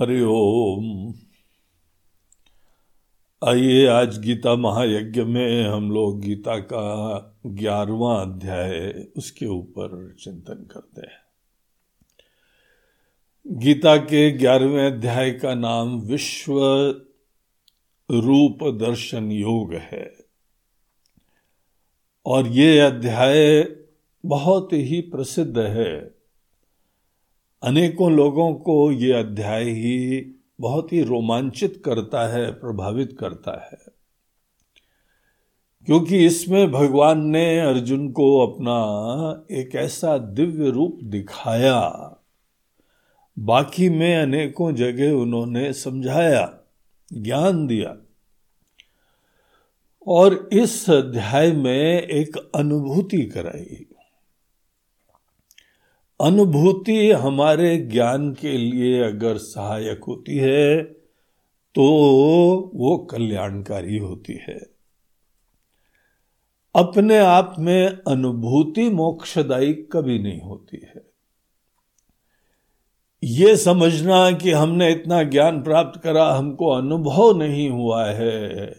हरिओम। आइए आज गीता महायज्ञ में हम लोग गीता का ग्यारहवा अध्याय उसके ऊपर चिंतन करते हैं। गीता के ग्यारहवें अध्याय का नाम विश्व रूप दर्शन योग है। और ये अध्याय बहुत ही प्रसिद्ध है। अनेकों लोगों को ये अध्याय ही बहुत ही रोमांचित करता है, प्रभावित करता है। क्योंकि इसमें भगवान ने अर्जुन को अपना एक ऐसा दिव्य रूप दिखाया। बाकी में अनेकों जगह उन्होंने समझाया, ज्ञान दिया। और इस अध्याय में एक अनुभूति कराई। अनुभूति हमारे ज्ञान के लिए अगर सहायक होती है तो वो कल्याणकारी होती है। अपने आप में अनुभूति मोक्षदायी कभी नहीं होती है। ये समझना कि हमने इतना ज्ञान प्राप्त करा, हमको अनुभव नहीं हुआ है।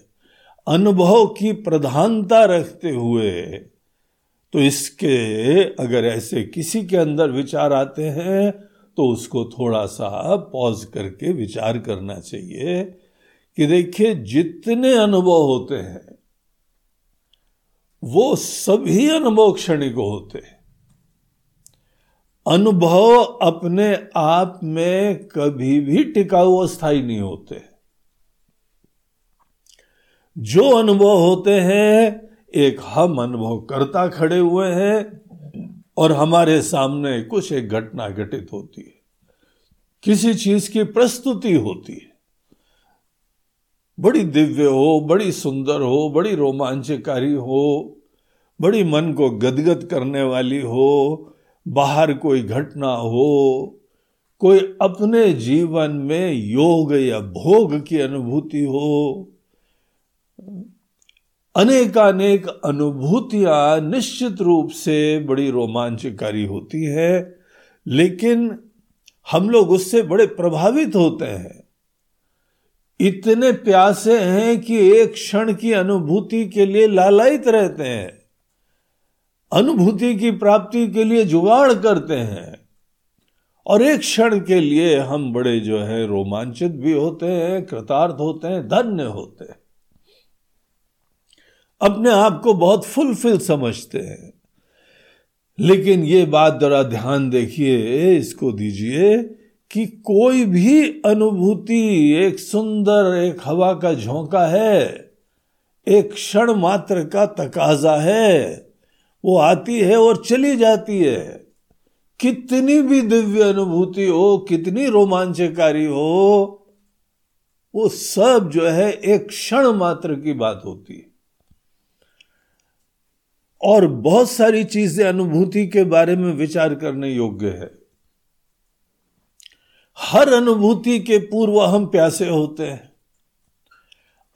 अनुभव की प्रधानता रखते हुए तो इसके अगर ऐसे किसी के अंदर विचार आते हैं तो उसको थोड़ा सा पॉज करके विचार करना चाहिए कि देखिए, जितने अनुभव होते हैं, वो सभी अनुभव क्षणिक होते हैं। अनुभव अपने आप में कभी भी टिकाऊ अस्थाई नहीं होते। जो अनुभव होते हैं एक हम अनुभव करता खड़े हुए हैं और हमारे सामने कुछ एक घटना घटित होती है। किसी चीज़ की प्रस्तुति होती है। बड़ी दिव्य हो, बड़ी सुंदर हो, बड़ी रोमांचकारी हो, बड़ी मन को गदगद करने वाली हो, बाहर कोई घटना हो, कोई अपने जीवन में योग या भोग की अनुभूति हो अनेकानेक अनुभूतियाँ निश्चित रूप से बड़ी रोमांचकारी होती है, लेकिन हम लोग उससे बड़े प्रभावित होते हैं। इतने प्यासे हैं कि एक क्षण की अनुभूति के लिए लालायित रहते हैं। अनुभूति की प्राप्ति के लिए जुगाड़ करते हैं। और एक क्षण के लिए हम बड़े जो है रोमांचित भी होते हैं, कृतार्थ होते हैं, धन्य होते हैं। अपने आप को बहुत फुलफिल समझते हैं। लेकिन ये बात जरा ध्यान देखिए, इसको दीजिए कि कोई भी अनुभूति, एक सुंदर, एक हवा का झोंका है, एक क्षण मात्र का तकाजा है, वो आती है और चली जाती है। कितनी भी दिव्य अनुभूति हो, कितनी रोमांचकारी हो, वो सब जो है एक क्षण मात्र की बात होती है। और बहुत सारी चीज़ें अनुभूति के बारे में विचार करने योग्य है। हर अनुभूति के पूर्व हम प्यासे होते हैं।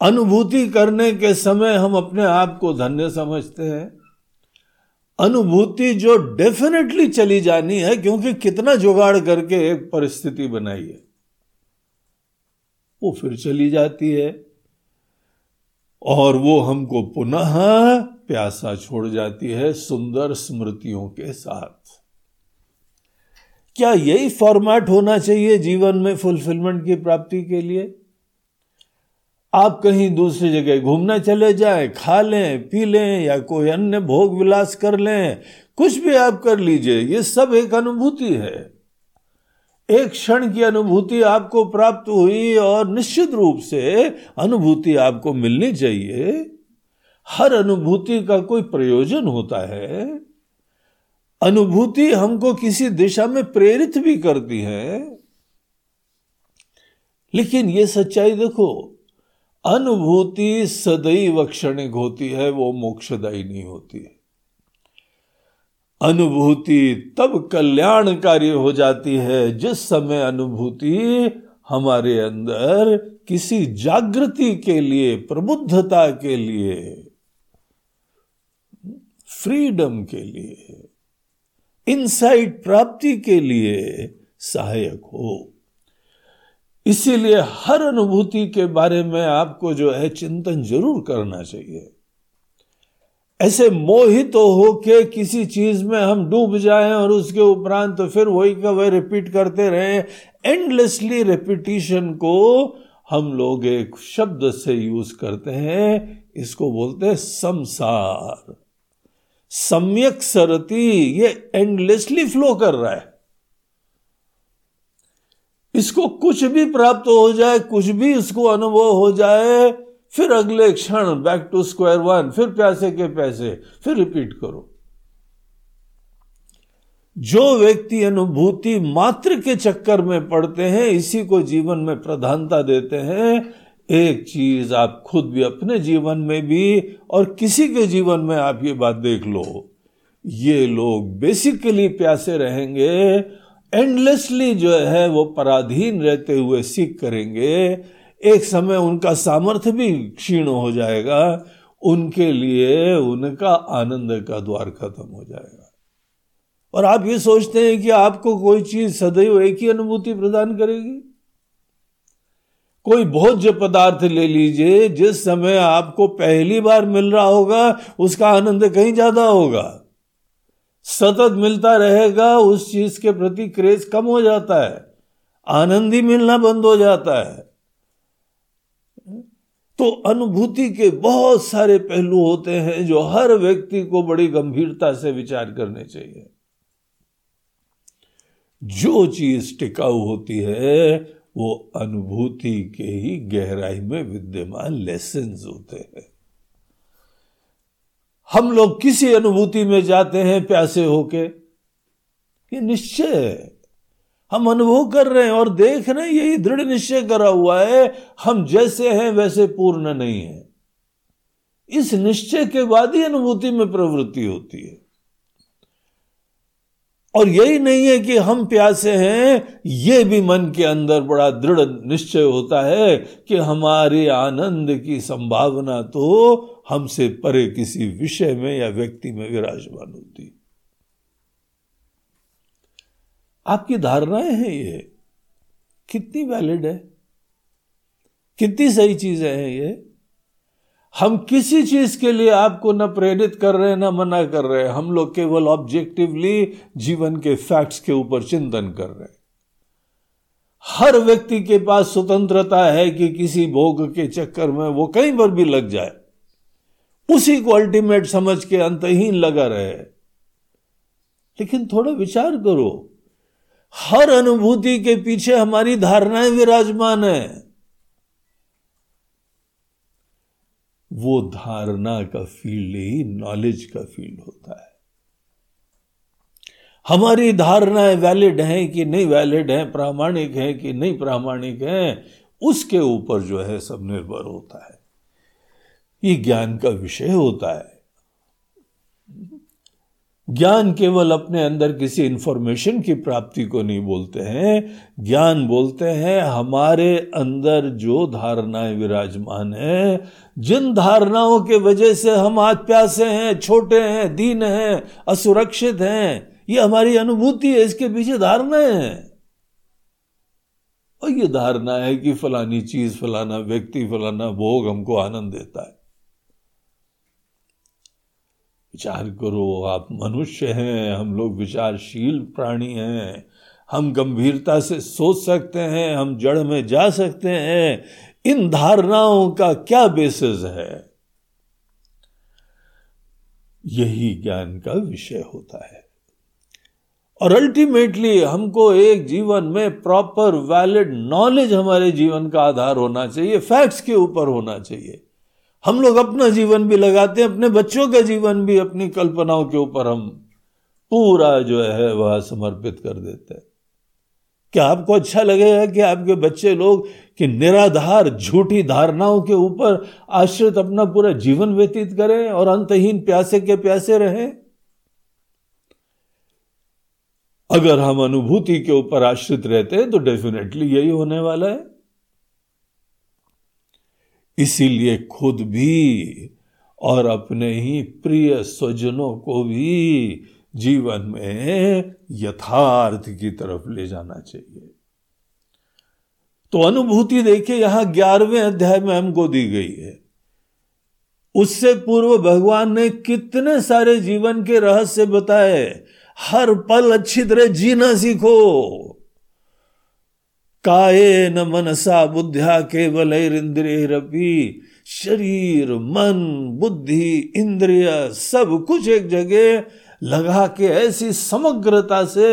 अनुभूति करने के समय हम अपने आप को धन्य समझते हैं। अनुभूति जो डेफिनेटली चली जानी है, क्योंकि कितना जुगाड़ करके एक परिस्थिति बनाई है। वो फिर चली जाती है और वो हमको पुनः प्यासा छोड़ जाती है सुंदर स्मृतियों के साथ। क्या यही फॉर्मेट होना चाहिए जीवन में फुलफिलमेंट की प्राप्ति के लिए? आप कहीं दूसरी जगह घूमना चले जाएँ, खा लें पी लें या कोई अन्य भोग विलास कर लें कुछ भी आप कर लीजिए ये सब एक अनुभूति है। एक क्षण की अनुभूति आपको प्राप्त हुई और निश्चित रूप से अनुभूति आपको मिलनी चाहिए। हर अनुभूति का कोई प्रयोजन होता है। अनुभूति हमको किसी दिशा में प्रेरित भी करती है। लेकिन ये सच्चाई देखो, अनुभूति सदैव क्षणिक होती है, वो मोक्षदायी नहीं होती। अनुभूति तब कल्याणकारी हो जाती है, जिस समय अनुभूति हमारे अंदर किसी जागृति के लिए, प्रबुद्धता के लिए फ्रीडम के लिए इनसाइट प्राप्ति के लिए सहायक हो। इसीलिए हर अनुभूति के बारे में आपको जो है चिंतन ज़रूर करना चाहिए। ऐसे मोहित तो हो के किसी चीज़ में हम डूब जाएँ और उसके उपरांत तो फिर वही का वही रिपीट करते रहे। एंडलेसली रेपिटिशन को हम लोग एक शब्द से यूज़ करते हैं, इसको बोलते हैं संसार। सम्यक सरती, ये एंडलेसली फ्लो कर रहा है। इसको कुछ भी प्राप्त हो जाए, कुछ भी इसको अनुभव हो जाए, फिर अगले क्षण बैक टू स्क्वायर वन फिर पैसे के पैसे, फिर रिपीट करो। जो व्यक्ति अनुभूति मात्र के चक्कर में पड़ते हैं, इसी को जीवन में प्रधानता देते हैं एक चीज़ आप खुद भी अपने जीवन में भी और किसी के जीवन में आप ये बात देख लो, ये लोग बेसिकली प्यासे रहेंगे एंडलेसली जो है वो पराधीन रहते हुए सीख करेंगे। एक समय उनका सामर्थ्य भी क्षीण हो जाएगा, उनके लिए उनका आनंद का द्वार खत्म हो जाएगा। और आप ये सोचते हैं कि आपको कोई चीज़ सदैव एक ही अनुभूति प्रदान करेगी? कोई भोज्य पदार्थ ले लीजिए, जिस समय आपको पहली बार मिल रहा होगा, उसका आनंद कहीं ज़्यादा होगा। सतत मिलता रहेगा, उस चीज़ के प्रति क्रेज कम हो जाता है, आनंद ही मिलना बंद हो जाता है। तो अनुभूति के बहुत सारे पहलू होते हैं जो हर व्यक्ति को बड़ी गंभीरता से विचार करने चाहिए। जो चीज़ टिकाऊ होती है वो अनुभूति के ही गहराई में विद्यमान लेसन होते हैं। हम लोग किसी अनुभूति में जाते हैं प्यासे होके। ये निश्चय है। हम अनुभव कर रहे हैं और देख रहे हैं, यही दृढ़ निश्चय करा हुआ है, हम जैसे हैं वैसे पूर्ण नहीं है। इस निश्चय के बाद ही अनुभूति में प्रवृत्ति होती है। और यही नहीं है कि हम प्यासे हैं, ये भी मन के अंदर बड़ा दृढ़ निश्चय होता है कि हमारे आनंद की संभावना तो हमसे परे किसी विषय में या व्यक्ति में विराजमान होती। आपकी धारणाएँ हैं ये। कितनी वैलिड है? कितनी सही चीज़ें हैं ये? हम किसी चीज़ के लिए आपको न प्रेरित कर रहे हैं न मना कर रहे हैं हम लोग केवल ऑब्जेक्टिवली जीवन के फैक्ट्स के ऊपर चिंतन कर रहे हैं। हर व्यक्ति के पास स्वतंत्रता है कि किसी भोग के चक्कर में वो कहीं पर भी लग जाए। उसी को अल्टीमेट समझ के अंतहीन लगा रहे लेकिन थोड़ा विचार करो, हर अनुभूति के पीछे हमारी धारणाएँ विराजमान है। वो धारणा का फ़ील्ड ही नॉलेज का फ़ील्ड होता है। हमारी धारणाएँ वैलिड हैं कि नहीं वैलिड हैं, प्रामाणिक हैं कि नहीं प्रामाणिक हैं, उसके ऊपर जो है सब निर्भर होता है। ये ज्ञान का विषय होता है। ज्ञान केवल अपने अंदर किसी इंफॉर्मेशन की प्राप्ति को नहीं बोलते हैं। ज्ञान बोलते हैं, हमारे अंदर जो धारणाएँ विराजमान है, जिन धारणाओं के वजह से हम आज प्यासे हैं, छोटे हैं, दीन हैं, असुरक्षित हैं, ये हमारी अनुभूति है, इसके पीछे धारणाएँ हैं। और ये धारणा है कि फलानी चीज़, फलाना व्यक्ति, फलाना भोग हमको आनंद देता है। विचार करो, आप मनुष्य हैं, हम लोग विचारशील प्राणी हैं। हम गंभीरता से सोच सकते हैं, हम जड़ में जा सकते हैं। इन धारणाओं का क्या बेसिस है? यही ज्ञान का विषय होता है। और अल्टीमेटली हमको एक जीवन में प्रॉपर वैलिड नॉलेज हमारे जीवन का आधार होना चाहिए फैक्ट्स के ऊपर होना चाहिए। हम लोग अपना जीवन भी लगाते हैं, अपने बच्चों का जीवन भी, अपनी कल्पनाओं के ऊपर हम पूरा जो है वह समर्पित कर देते हैं। क्या आपको अच्छा लगेगा कि आपके बच्चे लोग कि निराधार, झूठी धारणाओं के ऊपर आश्रित अपना पूरा जीवन व्यतीत करें और अंतहीन प्यासे के प्यासे रहें? अगर हम अनुभूति के ऊपर आश्रित रहते हैं तो डेफिनेटली यही होने वाला है। इसीलिए खुद भी और अपने ही प्रिय स्वजनों को भी जीवन में यथार्थ की तरफ़ ले जाना चाहिए। तो अनुभूति देखिए, यहाँ ग्यारहवें अध्याय में हमको दी गई है। उससे पूर्व भगवान ने कितने सारे जीवन के रहस्य बताए। हर पल अच्छी तरह जीना सीखो। काये न मनसा बुद्धिया केवल इंद्रिय शरीर, मन, बुद्धि, इंद्रिय सब कुछ एक जगह लगा के ऐसी समग्रता से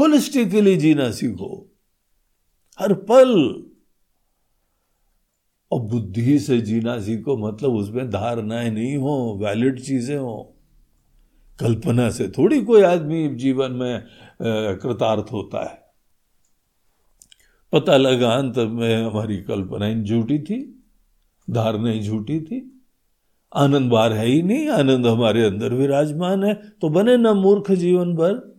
होलिस्टिकली जीना सीखो। हर पल। और बुद्धि से जीना सीखो मतलब उसमें धारणाएँ नहीं हो वैलिड चीज़ें हो। कल्पना से थोड़ी कोई आदमी जीवन में कृतार्थ होता है। पता लगा अंत में हमारी कल्पनाएँ झूठी थी धारणाएँ झूठी थी। आनंद बार है ही नहीं, आनंद हमारे अंदर विराजमान है तो बने ना मूर्ख जीवन भर।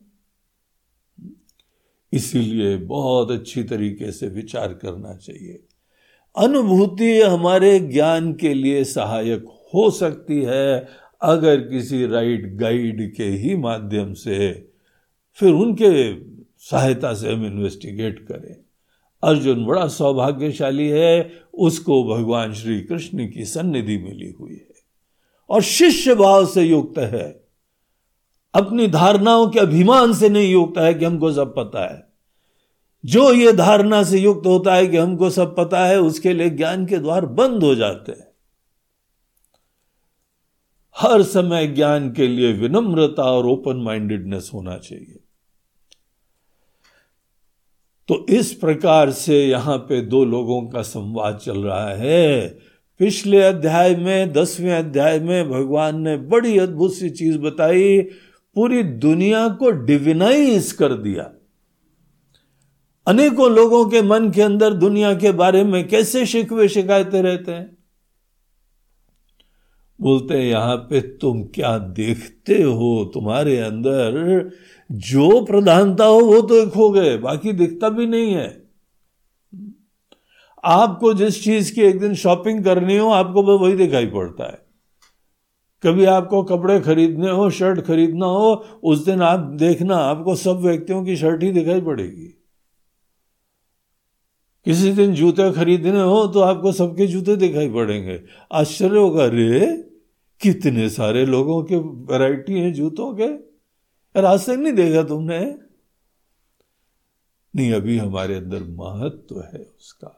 इसीलिए बहुत अच्छी तरीके से विचार करना चाहिए। अनुभूति हमारे ज्ञान के लिए सहायक हो सकती है, अगर किसी राइट गाइड के ही माध्यम से, फिर उनके सहायता से हम इन्वेस्टिगेट करें। अर्जुन बड़ा सौभाग्यशाली है, उसको भगवान श्री कृष्ण की सन्निधि मिली हुई है। और शिष्य भाव से युक्त है। अपनी धारणाओं के अभिमान से नहीं युक्त है कि हमको सब पता है। जो ये धारणा से युक्त होता है कि हमको सब पता है, उसके लिए ज्ञान के द्वार बंद हो जाते हैं। हर समय ज्ञान के लिए विनम्रता और ओपन माइंडेडनेस होना चाहिए। तो इस प्रकार से यहाँ पे दो लोगों का संवाद चल रहा है। पिछले अध्याय में, दसवें अध्याय में भगवान ने बड़ी अद्भुत सी चीज़ बताई, पूरी दुनिया को डिविनाइज कर दिया। अनेकों लोगों के मन के अंदर दुनिया के बारे में कैसे शिकवे शिकायतें रहते हैं? बोलते यहाँ पे तुम क्या देखते हो? तुम्हारे अंदर जो प्रधानता हो, वो तो एक हो गए बाकी दिखता भी नहीं है। आपको जिस चीज़ की एक दिन शॉपिंग करनी हो, आपको वही दिखाई पड़ता है। कभी आपको कपड़े खरीदने हो, शर्ट खरीदना हो, उस दिन आप देखना, आपको सब व्यक्तियों की शर्ट ही दिखाई पड़ेगी। किसी दिन जूते खरीदने हो तो आपको सबके जूते दिखाई पड़ेंगे। आश्चर्य होगा रे कितने सारे लोगों के वैरायटी हैं जूतों के? आज तक नहीं देखा तुमने? नहीं, अभी हमारे अंदर महत्व तो है उसका।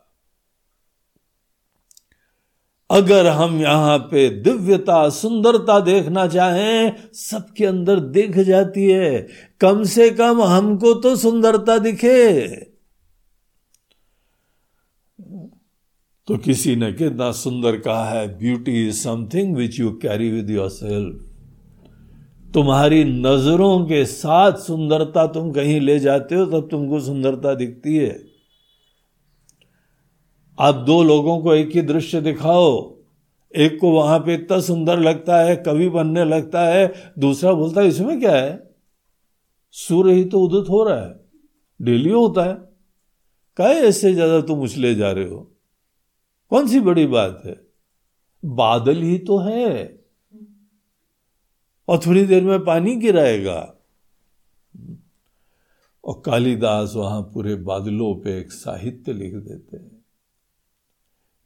अगर हम यहाँ पे दिव्यता, सुंदरता देखना चाहें, सबके अंदर दिख जाती है। कम से कम हमको तो सुंदरता दिखे। तो किसी ने कितना सुंदर कहा है beauty is something which you carry with your self तुम्हारी नज़रों के साथ सुंदरता तुम कहीं ले जाते हो, तब तुमको सुंदरता दिखती है। आप दो लोगों को एक ही दृश्य दिखाओ, एक को वहाँ पे इतना सुंदर लगता है, कवि बनने लगता है, दूसरा बोलता है, इसमें क्या है? सूर्य ही तो उदित हो रहा है, डेली होता है। कहे ऐसे ज़्यादा तुम उछले जा रहे हो? कौन सी बड़ी बात है? बादल ही तो है। और थोड़ी देर में पानी गिराएगा। और कालिदास वहाँ पूरे बादलों पे एक साहित्य लिख देते हैं।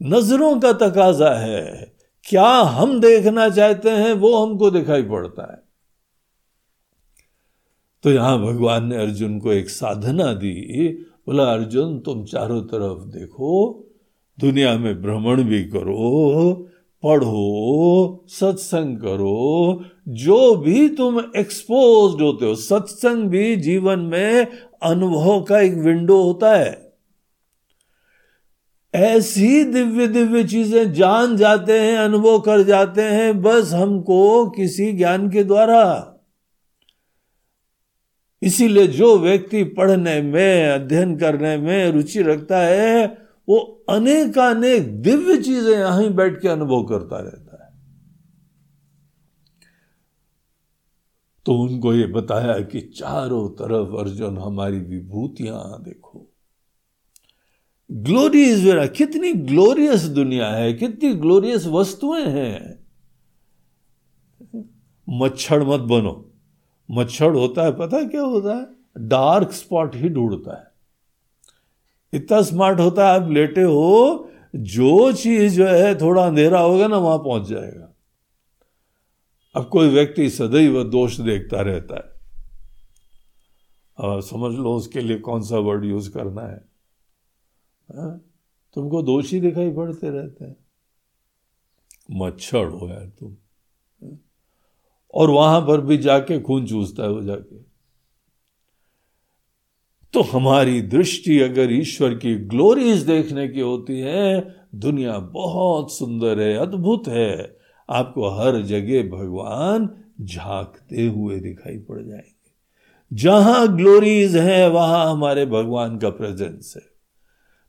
नज़रों का तकाजा है। क्या हम देखना चाहते हैं, वो हमको दिखाई पड़ता है। तो यहाँ भगवान ने अर्जुन को एक साधना दी। बोला, अर्जुन, तुम चारों तरफ़ देखो। दुनिया में भ्रमण भी करो, पढ़ो, सत्संग करो, जो भी तुम एक्सपोज होते हो, सत्संग भी जीवन में अनुभव का एक विंडो होता है। ऐसी दिव्य दिव्य चीज़ें जान जाते हैं, अनुभव कर जाते हैं, बस हमको किसी ज्ञान के द्वारा। इसीलिए जो व्यक्ति पढ़ने में, अध्ययन करने में रुचि रखता है वो अनेकानेक दिव्य चीज़ें यहाँ बैठ के अनुभव करता रहता है। तो उनको ये बताया कि चारों तरफ़ अर्जुन, हमारी विभूतियाँ, देखो। ग्लोरी इज़ वेरा कितनी ग्लोरियस दुनिया है, कितनी ग्लोरियस वस्तुएँ हैं। मच्छर मत बनो। मच्छर होता है, पता क्या होता है? डार्क स्पॉट ही ढूंढता है। इतना स्मार्ट होता है, आप लेटे हो, जो चीज़ जो है, थोड़ा अंधेरा होगा ना, वहाँ पहुँच जाएगा। अब कोई व्यक्ति सदैव दोष देखता रहता है। और समझ लो, उसके लिए कौन सा वर्ड यूज़ करना है। हा? तुमको दोषी दिखाई पड़ते रहते हैं। मच्छर हो यार तुम। और वहाँ पर भी जाके खून चूसता है वो जाके। तो हमारी दृष्टि अगर ईश्वर की ग्लोरीज देखने की होती है, दुनिया बहुत सुंदर है, अद्भुत है। आपको हर जगह भगवान झांकते हुए दिखाई पड़ जाएँगे। जहाँ ग्लोरीज है, वहाँ हमारे भगवान का प्रेजेंस है।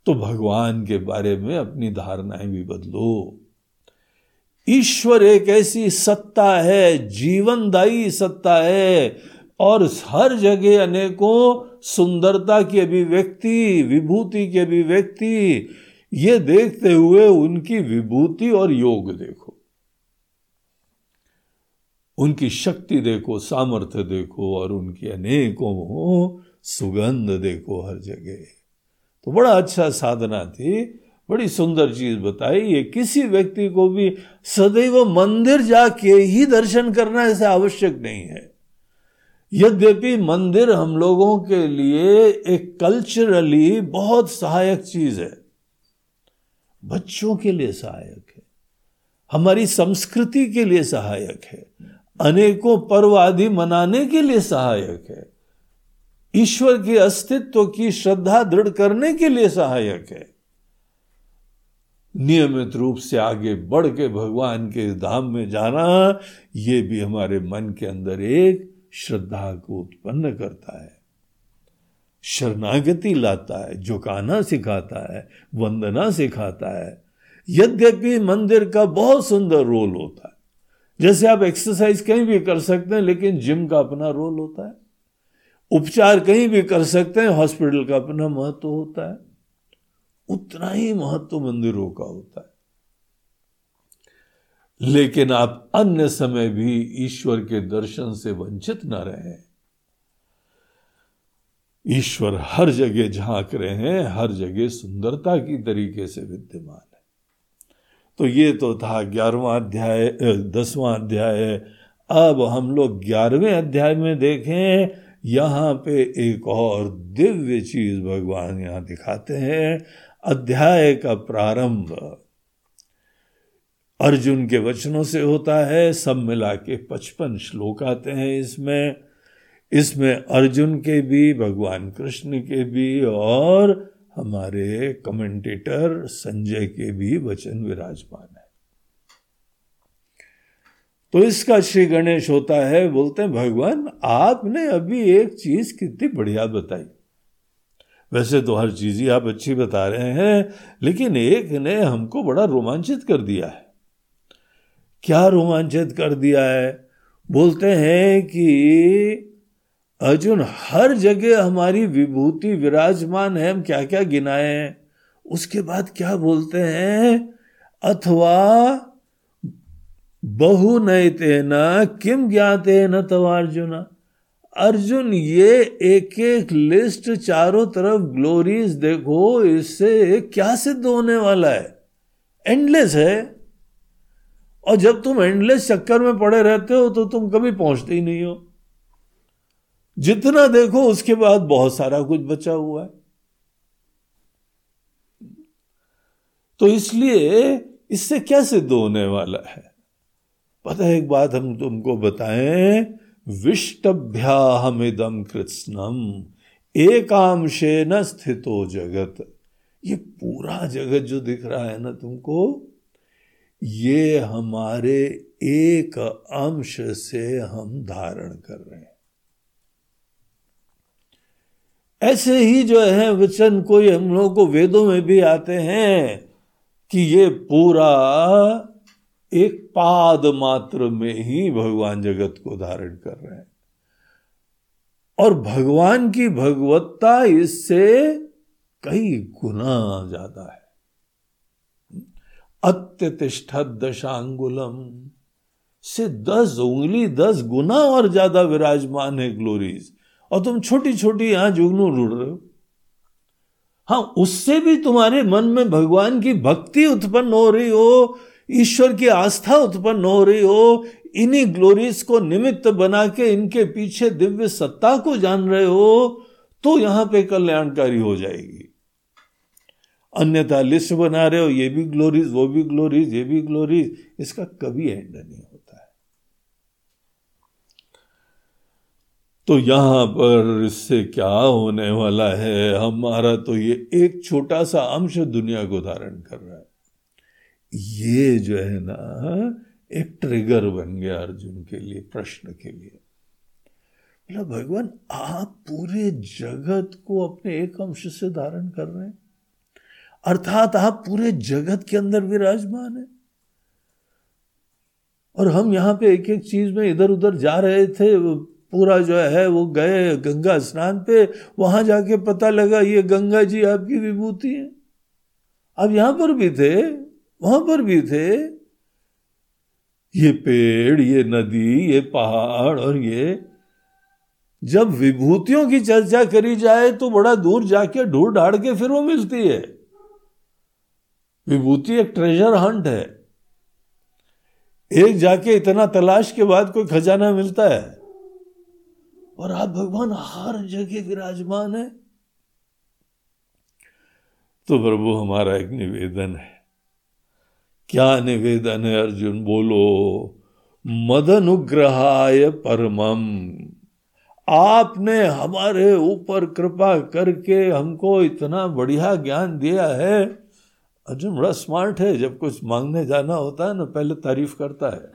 तो भगवान के बारे में अपनी धारणाएँ भी बदलो। ईश्वर एक ऐसी सत्ता है, जीवनदायी सत्ता है और हर जगह अनेकों सुंदरता की अभिव्यक्ति, विभूति की अभिव्यक्ति, ये देखते हुए उनकी विभूति और योग देखो। उनकी शक्ति देखो, सामर्थ्य देखो और उनकी अनेकों सुगंध देखो हर जगह। तो बड़ा अच्छा साधना थी, बड़ी सुंदर चीज़ बताई। ये किसी व्यक्ति को भी सदैव मंदिर जाके ही दर्शन करना ऐसे आवश्यक नहीं है। यद्यपि मंदिर हम लोगों के लिए एक कल्चरली बहुत सहायक चीज़ है। बच्चों के लिए सहायक है। हमारी संस्कृति के लिए सहायक है। अनेकों पर्व आदि मनाने के लिए सहायक है। ईश्वर के अस्तित्व की श्रद्धा दृढ़ करने के लिए सहायक है। नियमित रूप से आगे बढ़ के भगवान के धाम में जाना, ये भी हमारे मन के अंदर एक श्रद्धा को उत्पन्न करता है। शरणागति लाता है, झुकाना सिखाता है, वंदना सिखाता है। यद्यपि मंदिर का बहुत सुंदर रोल होता है। जैसे आप एक्सरसाइज कहीं भी कर सकते हैं, लेकिन जिम का अपना रोल होता है। उपचार कहीं भी कर सकते हैं हॉस्पिटल का अपना महत्व होता है। उतना ही महत्व मंदिरों का होता है। लेकिन आप अन्य समय भी ईश्वर के दर्शन से वंचित न रहे। ईश्वर हर जगह झाँक रहे हैं, हर जगह सुंदरता की तरीके से विद्यमान है। तो ये तो था ग्यारहवा अध्याय दसवां अध्याय। अब हम लोग ग्यारहवें अध्याय में देखें, यहाँ पे एक और दिव्य चीज़ भगवान यहाँ दिखाते हैं। अध्याय का प्रारंभ। अर्जुन के वचनों से होता है, सब मिला के पचपन श्लोक आते हैं इसमें। इसमें अर्जुन के भी, भगवान कृष्ण के भी और हमारे कमेंटेटर संजय के भी वचन विराजमान है। तो इसका श्री गणेश होता है, बोलते हैं, भगवान, आपने अभी एक चीज़ कितनी बढ़िया बताई। वैसे तो हर चीज़ ही आप अच्छी बता रहे हैं, लेकिन एक ने हमको बड़ा रोमांचित कर दिया है। क्या रोमांचित कर दिया है? बोलते हैं कि अर्जुन, हर जगह हमारी विभूति विराजमान है, हम क्या क्या गिनाए हैं? उसके बाद क्या बोलते हैं? अथवा बहु नयते न किम ज्ञाते न तव अर्जुन? अर्जुन, ये एक एक लिस्ट चारों तरफ़ ग्लोरीज देखो, इससे क्या सिद्ध होने वाला है? एंडलेस है। और जब तुम एंडलेस चक्कर में पड़े रहते हो तो तुम कभी पहुँचते ही नहीं हो। जितना देखो, उसके बाद बहुत सारा कुछ बचा हुआ है। तो इसलिए, इससे क्या सिद्ध होने वाला है? पता है, एक बात हम तुमको बताएँ विष्टभ्याहमिदम कृत्स्नम एकांशे न स्थितो जगत। ये पूरा जगत जो दिख रहा है ना तुमको ये हमारे एक अंश से हम धारण कर रहे हैं। ऐसे ही जो है वचन कोई हम लोगों को वेदों में भी आते हैं कि ये पूरा एक पाद मात्र में ही भगवान जगत को धारण कर रहे हैं। और भगवान की भगवत्ता इससे कई गुना ज़्यादा है। अत्यतिष्ठ दशांगुलम। से दस, उंगली दस गुना और ज़्यादा विराजमान है ग्लोरीज। और तुम छोटी छोटी यहाँ जुगनू ढूंढ रहे हो। हाँ उससे भी तुम्हारे मन में भगवान की भक्ति उत्पन्न हो रही हो, ईश्वर की आस्था उत्पन्न हो रही हो, इन्हीं ग्लोरीज को निमित्त बना के इनके पीछे दिव्य सत्ता को जान रहे हो तो यहाँ पे कल्याणकारी हो जाएगी। अन्यथा लिस्ट बना रहे हो, ये भी ग्लोरीज वो भी ग्लोरीज ये भी ग्लोरीज इसका कभी एंड नहीं होता है। तो यहाँ पर इससे क्या होने वाला है? हमारा तो ये एक छोटा सा अंश दुनिया को धारण कर रहा है। ये जो है ना, एक ट्रिगर बन गया अर्जुन के लिए, प्रश्न के लिए। बोला, भगवान, आप पूरे जगत को अपने एक अंश से धारण कर रहे हैं? अर्थात आप पूरे जगत के अंदर विराजमान है। और हम यहाँ पे एक एक चीज़ में इधर उधर जा रहे थे पूरा जो है, वो गए गंगा स्नान पे, वहाँ जाके पता लगा ये गंगा जी आपकी विभूति है। अब यहाँ पर भी थे, वहाँ पर भी थे। ये पेड़, ये नदी, ये पहाड़ और ये, जब विभूतियों की चर्चा करी जाए तो बड़ा दूर जाके ढूंढ ढाड़ के फिर वो मिलती है। विभूति एक ट्रेजर हंट है। एक जाके इतना तलाश के बाद कोई खजाना मिलता है। और आप भगवान हर जगह विराजमान है। तो प्रभु, हमारा एक निवेदन है। क्या निवेदन है अर्जुन? बोलो, मदनुग्रहाय परमम आपने हमारे ऊपर कृपा करके हमको इतना बढ़िया ज्ञान दिया है अर्जुन बड़ा स्मार्ट है, जब कुछ मांगने जाना होता है ना, पहले तारीफ़ करता है।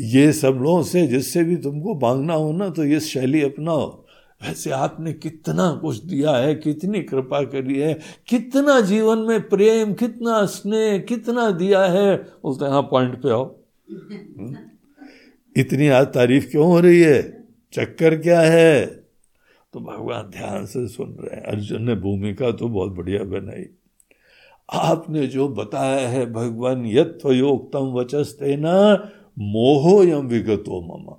ये सब लोगों से, जिससे भी तुमको मांगना हो ना तो ये शैली अपनाओ। वैसे आपने कितना कुछ दिया है, कितनी कृपा करी है, कितना जीवन में प्रेम, कितना स्नेह, कितना दिया है, बोलते हाँ पॉइंट पे आओ। हम्म? इतनी आज तारीफ़ क्यों हो रही है? चक्कर क्या है? तो भगवान ध्यान से सुन रहे हैं। अर्जुन ने भूमिका तो बहुत बढ़िया बनाई। आपने जो बताया है भगवान यत्वयोक्तम वचस्ते न मोहो यम विगतो ममा।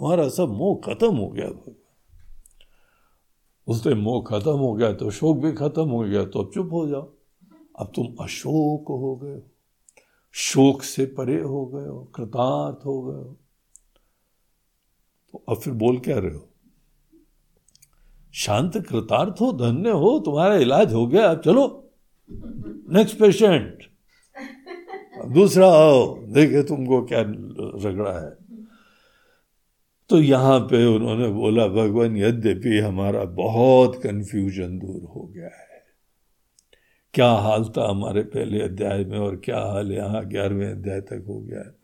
हमारा सब मोह खत्म हो गया भगवान। उससे मोह खत्म हो गया तो शोक भी खत्म हो गया तो अब चुप हो जाओ। अब तुम अशोक हो गए हो। शोक से परे हो गए हो, कृतार्थ हो गए हो। तो अब फिर बोल क्या रहे हो? शांत कृतार्थ हो धन्य हो, तुम्हारा इलाज हो गया, अब चलो। नेक्स्ट पेशेंट दूसरा, आओ देखे तुमको क्या रगड़ा है। तो यहाँ पे उन्होंने बोला, भगवान, यद्यपि हमारा बहुत कंफ्यूजन दूर हो गया है। क्या हाल था हमारे पहले अध्याय में और क्या हाल यहाँ ग्यारहवें अध्याय तक हो गया है?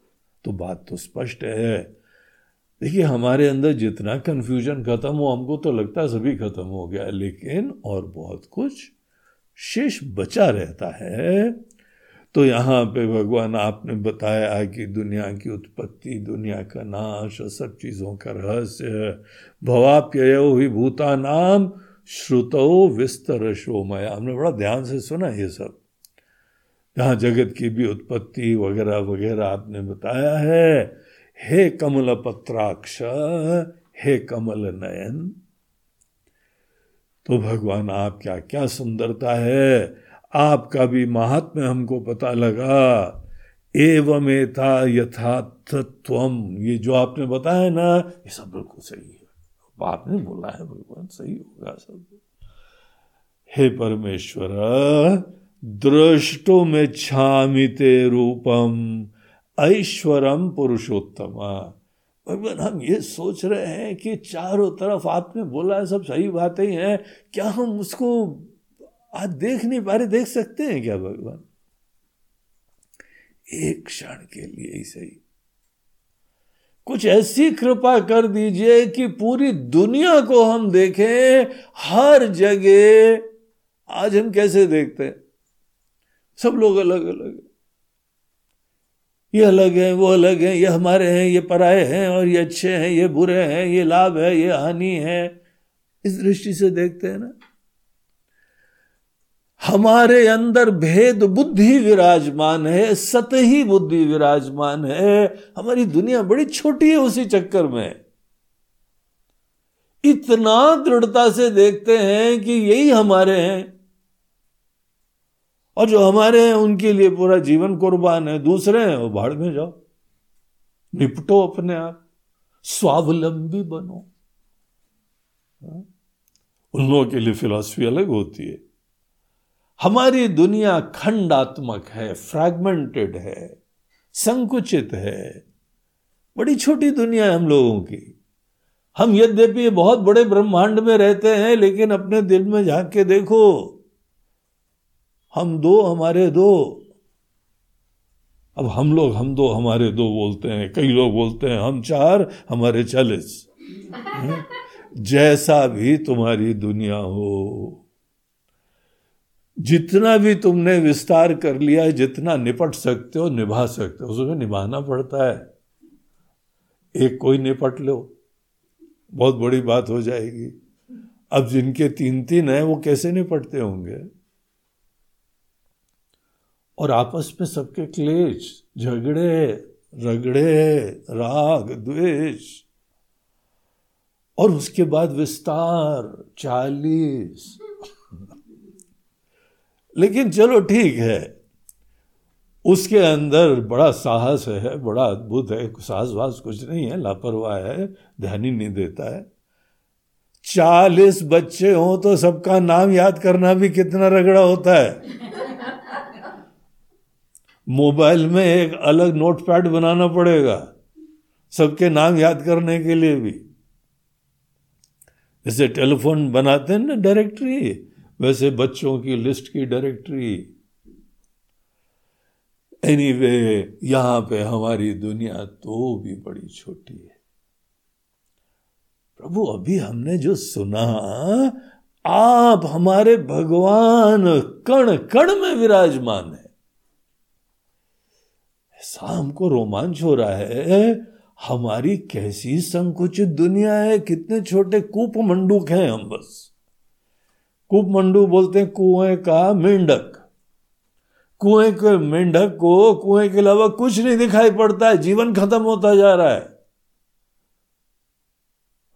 तो बात तो स्पष्ट है। देखिए, हमारे अंदर जितना कंफ्यूजन खत्म हो, हमको तो लगता है सभी खत्म हो गया, लेकिन और बहुत कुछ शेष बचा रहता है। तो यहाँ पे भगवान, आपने बताया कि दुनिया की उत्पत्ति, दुनिया का नाश, और सब चीज़ों का रहस्य भवाप्य ही भूता नाम श्रुतो विस्तर शोमया हमने बड़ा ध्यान से सुना ये सब। जहाँ जगत की भी उत्पत्ति वगैरह वगैरह आपने बताया है। हे कमल पत्राक्ष, हे कमल नयन। तो भगवान, आप क्या क्या सुंदरता है? आपका भी महात्म्य हमको पता लगा। एवं था यथार्थत्वम ये जो आपने बताया ना, ये सब बिल्कुल सही है। आपने बोला है भगवान, सही होगा सब। हे परमेश्वर दृष्टो में छामिते रूपम। ऐश्वरम पुरुषोत्तम। भगवान, हम ये सोच रहे हैं कि चारों तरफ़ आपने बोला है, सब सही बातें हैं क्या हम उसको आज देख नहीं पा रहे, देख सकते हैं क्या भगवान? एक क्षण के लिए ही सही। कुछ ऐसी कृपा कर दीजिए कि पूरी दुनिया को हम देखें, हर जगह, आज हम कैसे देखते हैं? सब लोग अलग अलग ये अलग है, वो अलग है, ये हमारे हैं, ये पराए हैं और ये अच्छे हैं, ये बुरे हैं, ये लाभ है, ये हानि है। इस दृष्टि से देखते हैं ना। हमारे अंदर भेद बुद्धि विराजमान है, सतही बुद्धि विराजमान है। हमारी दुनिया बड़ी छोटी है उसी चक्कर में। इतना दृढ़ता से देखते हैं कि यही हमारे हैं। और जो हमारे हैं, उनके लिए पूरा जीवन कुर्बान है। दूसरे हैं, वो भाड़ में जाओ। निपटो अपने आप। स्वावलंबी बनो। हाँ? उन लोगों के लिए फिलॉसफी अलग होती है। हमारी दुनिया खंडात्मक है फ्रैगमेंटेड है, संकुचित है। बड़ी छोटी दुनिया है हम लोगों की। हम यद्यपि बहुत बड़े ब्रह्मांड में रहते हैं, लेकिन अपने दिल में झाँक के देखो हम दो, हमारे दो। अब हम लोग, हम दो, हमारे दो बोलते हैं। कई लोग बोलते हैं, हम चार, हमारे चालीस। जैसा भी तुम्हारी दुनिया हो। जितना भी तुमने विस्तार कर लिया है, जितना निपट सकते हो, निभा सकते हो, उसमें निभाना पड़ता है। एक कोई निपट लो, बहुत बड़ी बात हो जाएगी। अब जिनके तीन तीन है, वो कैसे निपटते होंगे? और आपस में सबके क्लेश, झगड़े, रगड़े, राग, द्वेष। और उसके बाद विस्तार, चालीस। लेकिन चलो ठीक है, उसके अंदर बड़ा साहस है, बड़ा अद्भुत है साहस वास कुछ नहीं है, लापरवाह है, ध्यान ही नहीं देता है। चालीस बच्चे हों तो सबका नाम याद करना भी कितना रगड़ा होता है। मोबाइल में एक अलग नोटपैड बनाना पड़ेगा, सबके नाम याद करने के लिए भी। जैसे टेलीफोन बनाते हैं ना डायरेक्टरी, वैसे बच्चों की लिस्ट की डायरेक्टरी। एनीवे वे यहाँ पे हमारी दुनिया तो भी बड़ी छोटी है। प्रभु, अभी हमने जो सुना, आप हमारे भगवान कण कण में विराजमान है। ऐसा हमको रोमांच हो रहा है। हमारी कैसी संकुचित दुनिया है। कितने छोटे कूप मंडूक हैं हम बस। कूप मंडू बोलते हैं, कुएँ का मेंढक। कुएँ के मेंढक को, कुएँ के अलावा कुछ नहीं दिखाई पड़ता है। जीवन खत्म होता जा रहा है।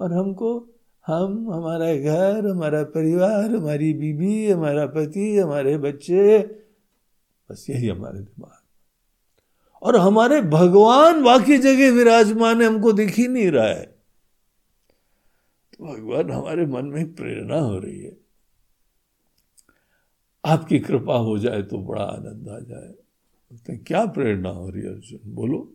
और हमको, हम, हमारा घर, हमारा परिवार, हमारी बीबी हमारा पति, हमारे बच्चे, बस यही हमारे दिमाग। और हमारे भगवान बाकी जगह विराजमान है, हमको दिख ही नहीं रहा है। तो भगवान हमारे मन में प्रेरणा हो रही है। आपकी कृपा हो जाए तो बड़ा आनंद आ जाए। क्या प्रेरणा हो रही है अर्जुन? बोलो।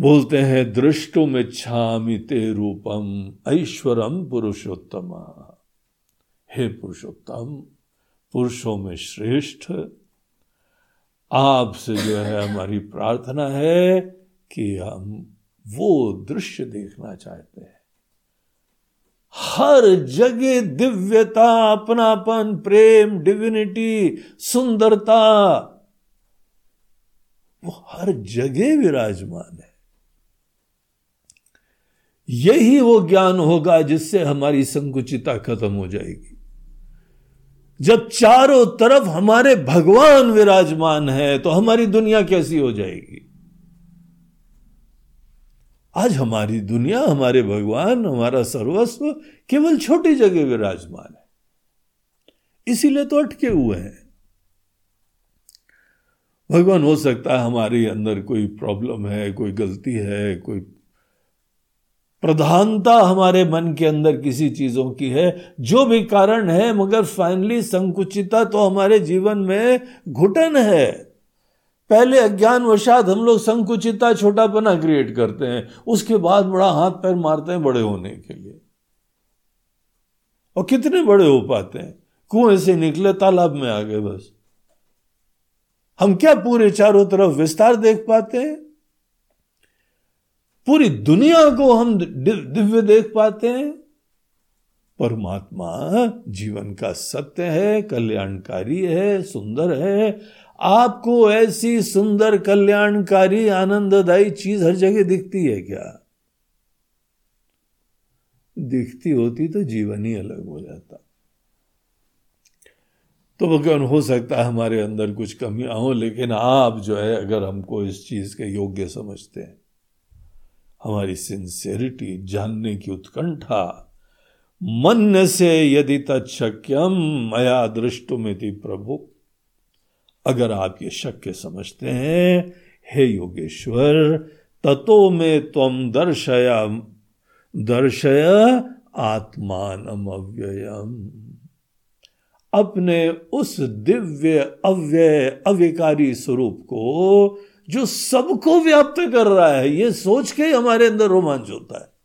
बोलते हैं दृष्टुम इच्छामि ते रूपम ऐश्वरम पुरुषोत्तम। हे पुरुषोत्तम, पुरुषों में श्रेष्ठ आपसे जो है हमारी प्रार्थना है कि हम वो दृश्य देखना चाहते हैं। हर जगह दिव्यता, अपनापन, प्रेम डिविनिटी सुंदरता, वो हर जगह विराजमान है। यही वो ज्ञान होगा जिससे हमारी संकुचिता खत्म हो जाएगी। जब चारों तरफ़ हमारे भगवान विराजमान है तो हमारी दुनिया कैसी हो जाएगी? आज हमारी दुनिया, हमारे भगवान, हमारा सर्वस्व केवल छोटी जगह विराजमान है। इसीलिए तो अटके हुए हैं। भगवान, हो सकता है हमारे अंदर कोई प्रॉब्लम है, कोई गलती है, कोई प्रधानता हमारे मन के अंदर किसी चीज़ों की है, जो भी कारण है, मगर फाइनली संकुचिता तो हमारे जीवन में घुटन है। पहले अज्ञान वशात हम लोग संकुचिता, छोटापना क्रिएट करते हैं, उसके बाद बड़ा हाथ पैर मारते हैं बड़े होने के लिए। और कितने बड़े हो पाते हैं? कुएँ से निकले, तालाब में आ गए बस। हम क्या पूरे चारों तरफ़ विस्तार देख पाते हैं? पूरी दुनिया को हम दिव्य देख पाते हैं। परमात्मा जीवन का सत्य है, कल्याणकारी है, सुंदर है। आपको ऐसी सुंदर, कल्याणकारी, आनंददायी चीज़ हर जगह दिखती है क्या? दिखती होती तो जीवन ही अलग हो जाता। तो भगवान, हो सकता है हमारे अंदर कुछ कमियाँ हो, लेकिन आप जो है, अगर हमको इस चीज़ के योग्य समझते हैं हमारी सिंसेरिटी जानने की उत्कंठा। मन से यदि तत्शक्यम मया दृष्टुमिति प्रभु। अगर आप ये शक्य समझते हैं, हे योगेश्वर, ततो में तुम दर्शया, दर्शय आत्मान अव्ययम अपने उस दिव्य अव्यय अविकारी स्वरूप को जो सबको व्याप्त कर रहा है, ये सोच के हमारे अंदर रोमांच होता है।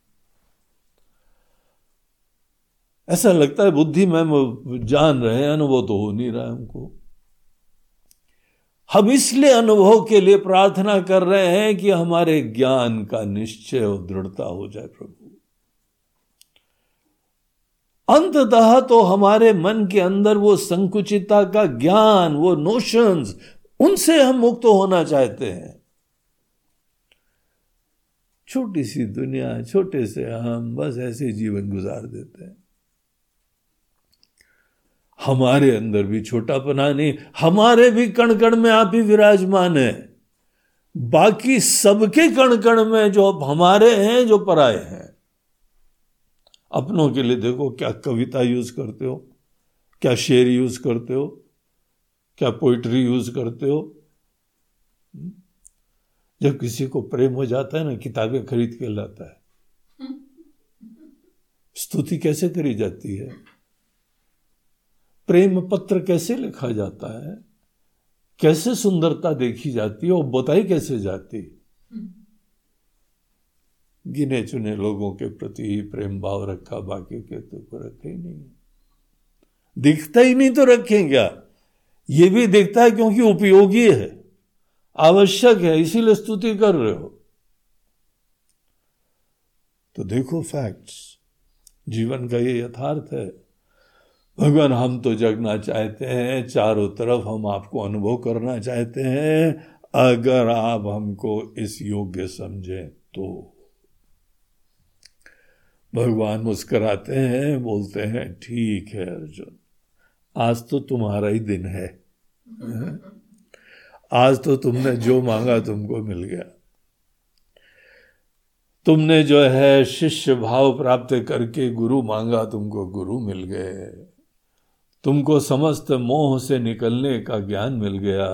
ऐसा लगता है बुद्धि में जान रहे हैं, अनुभव तो हो नहीं रहा है हमको। हम इसलिए अनुभव के लिए प्रार्थना कर रहे हैं कि हमारे ज्ञान का निश्चय और दृढ़ता हो जाए प्रभु। अंततः तो हमारे मन के अंदर वो संकुचिता का ज्ञान, वो नोशंस उनसे हम मुक्त होना चाहते हैं। छोटी सी दुनिया, छोटे से हम बस ऐसे जीवन गुजार देते हैं। हमारे अंदर भी छोटापना नहीं हमारे भी कण कण में आप ही विराजमान है। बाकी सबके कण कण में जो हमारे हैं, जो पराए हैं। अपनों के लिए देखो, क्या कविता यूज़ करते हो, क्या शेर यूज़ करते हो क्या पोइट्री यूज़ करते हो? जब किसी को प्रेम हो जाता है ना, किताबें खरीद के लाता है। स्तुति कैसे करी जाती है? प्रेम पत्र कैसे लिखा जाता है? कैसे सुंदरता देखी जाती है और बताई कैसे जाती गिने चुने लोगों के प्रति ही प्रेम भाव रखा, बाकी के तो रखे ही नहीं दिखता ही नहीं तो रखें क्या? ये भी देखता है क्योंकि उपयोगी है, आवश्यक है, इसीलिए स्तुति कर रहे हो। तो देखो फैक्ट्स जीवन का ये यथार्थ है। भगवान, हम तो जगना चाहते हैं, चारों तरफ़ हम आपको अनुभव करना चाहते हैं, अगर आप हमको इस योग्य समझें तो। भगवान मुस्कराते हैं, बोलते हैं, ठीक है अर्जुन। आज तो तुम्हारा ही दिन है। आज तो तुमने जो मांगा तुमको मिल गया। तुमने जो है शिष्य भाव प्राप्त करके गुरु मांगा तुमको गुरु मिल गए। तुमको समस्त मोह से निकलने का ज्ञान मिल गया।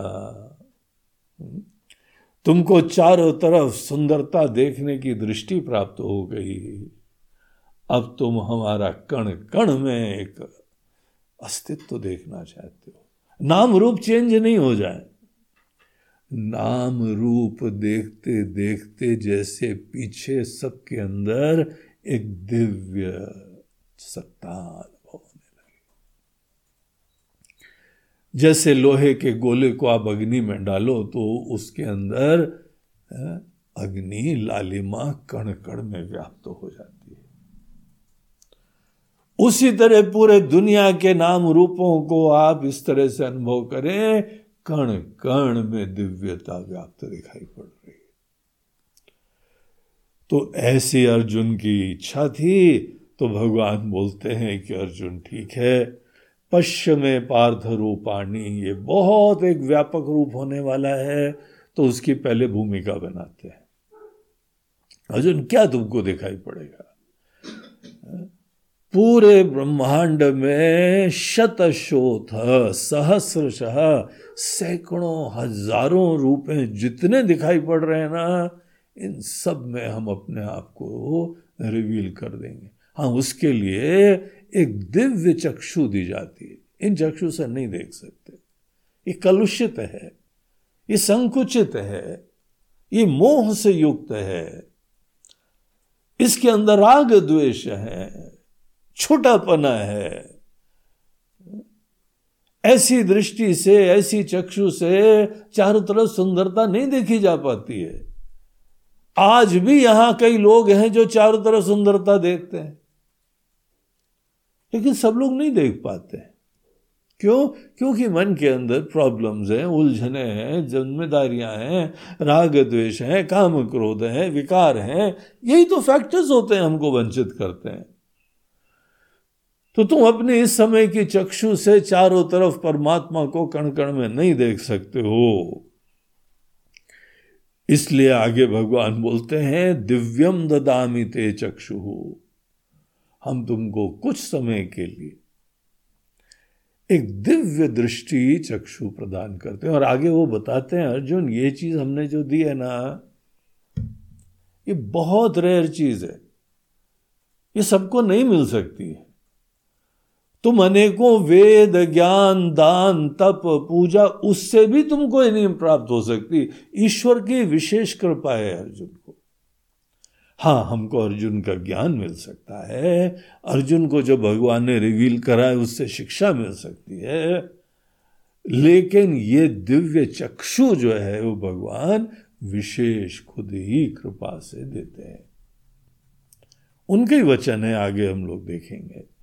तुमको चारों तरफ़ सुंदरता देखने की दृष्टि प्राप्त हो गई। अब तुम हमारा कण कण में एक अस्तित्व देखना चाहते हो। नाम रूप चेंज नहीं हो जाए। नाम रूप देखते देखते जैसे पीछे सबके अंदर एक दिव्य सत्ता अनुभव होने लगी। जैसे लोहे के गोले को आप अग्नि में डालो तो उसके अंदर अग्नि लालिमा कण कण में व्याप्त तो हो जाती उसी तरह पूरे दुनिया के नाम रूपों को आप इस तरह से अनुभव करें कण कण में दिव्यता व्याप्त दिखाई पड़ रही है। तो ऐसी अर्जुन की इच्छा थी तो भगवान बोलते हैं कि अर्जुन ठीक है, पश्चिमे पार्थ रूपाणी ये बहुत एक व्यापक रूप होने वाला है तो उसकी पहले भूमिका बनाते हैं। अर्जुन, क्या तुमको दिखाई पड़ेगा? पूरे ब्रह्मांड में शतशोथ, सहस्रश, सैकड़ों, हज़ारों रूपे जितने दिखाई पड़ रहे हैं ना, इन सब में हम अपने आप को रिवील कर देंगे। हाँ उसके लिए एक दिव्य चक्षु दी जाती है। इन चक्षु से नहीं देख सकते। ये कलुषित है, ये संकुचित है, ये मोह से युक्त है, इसके अंदर राग द्वेष है। छोटापना है। ऐसी दृष्टि से, ऐसी चक्षु से चारों तरफ़ सुंदरता नहीं देखी जा पाती है। आज भी यहाँ कई लोग हैं जो चारों तरफ़ सुंदरता देखते हैं। लेकिन सब लोग नहीं देख पाते। क्यों? क्योंकि मन के अंदर प्रॉब्लम्स हैं, उलझने हैं जिम्मेदारियाँ हैं राग द्वेष हैं, काम क्रोध हैं, विकार हैं। यही तो फैक्टर्स होते हैं, हमको वंचित करते हैं। तो तुम अपने इस समय की चक्षु से चारों तरफ़ परमात्मा को कण कण में नहीं देख सकते हो। इसलिए आगे भगवान बोलते हैं, दिव्यम ददामी ते चक्षु। हम तुमको कुछ समय के लिए एक दिव्य दृष्टि चक्षु प्रदान करते हैं। और आगे वो बताते हैं, अर्जुन, ये चीज़ हमने जो दी है ना, ये बहुत रेयर चीज़ है। ये सबको नहीं मिल सकती है। तुम अनेकों वेद, ज्ञान, दान, तप, पूजा, उससे भी तुमको नहीं प्राप्त हो सकती। ईश्वर की विशेष कृपा है अर्जुन को। हाँ हमको अर्जुन का ज्ञान मिल सकता है। अर्जुन को जो भगवान ने रिवील करा है, उससे शिक्षा मिल सकती है। लेकिन ये दिव्य चक्षु जो है, वो भगवान विशेष खुद ही कृपा से देते हैं। उनके वचन है, आगे हम लोग देखेंगे।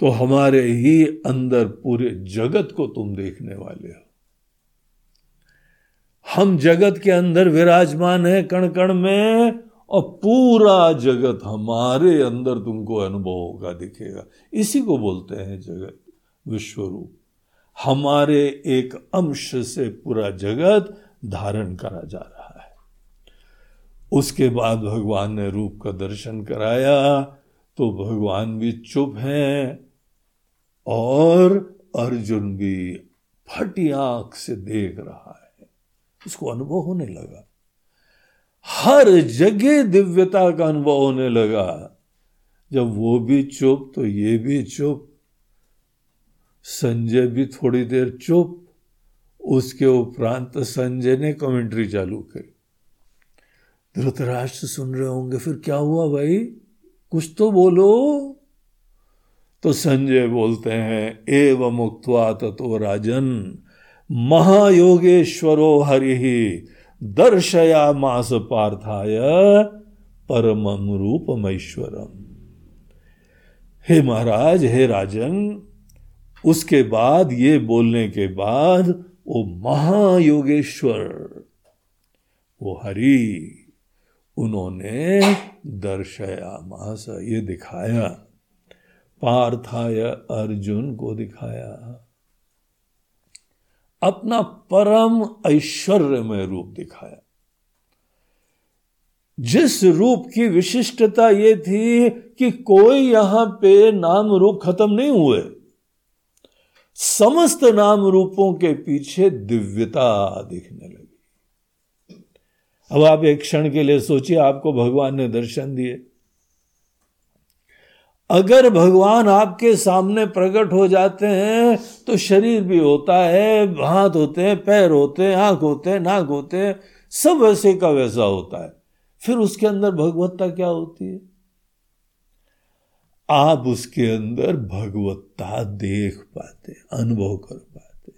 तो हमारे ही अंदर पूरे जगत को तुम देखने वाले हो। हम जगत के अंदर विराजमान है कण कण में, और पूरा जगत हमारे अंदर तुमको अनुभव होगा दिखेगा। इसी को बोलते हैं जगत विश्व रूप हमारे एक अंश से पूरा जगत धारण करा जा रहा है। उसके बाद भगवान ने रूप का दर्शन कराया तो भगवान भी चुप हैं। और अर्जुन भी फटी आँख से देख रहा है। इसको अनुभव होने लगा। हर जगह दिव्यता का अनुभव होने लगा। जब वो भी चुप तो ये भी चुप। संजय भी थोड़ी देर चुप। उसके उपरांत संजय ने कमेंट्री चालू करी। धृतराष्ट्र सुन रहे होंगे, फिर क्या हुआ भाई? कुछ तो बोलो। तो संजय बोलते हैं, एव मुक्तवा तत्व राजन, महायोगेश्वरो हरि दर्शया मास पार्थाय परम रूपमेश्वरम. हे महाराज, हे राजन, उसके बाद, ये बोलने के बाद, वो महायोगेश्वर, वो हरि, उन्होंने दर्शया मास ये दिखाया। पार्थाय अर्जुन को दिखाया। अपना परम ऐश्वर्यमय रूप दिखाया। जिस रूप की विशिष्टता यह थी कि कोई यहाँ पे नाम रूप खत्म नहीं हुए, समस्त नाम रूपों के पीछे दिव्यता दिखने लगी। अब आप एक क्षण के लिए सोचिए, आपको भगवान ने दर्शन दिए। अगर भगवान आपके सामने प्रकट हो जाते हैं तो शरीर भी होता है, हाथ होते हैं, पैर होते हैं, आँख होते हैं, नाक होते हैं, सब वैसे का वैसा होता है। फिर उसके अंदर भगवत्ता क्या होती है? आप उसके अंदर भगवत्ता देख पाते, अनुभव कर पाते।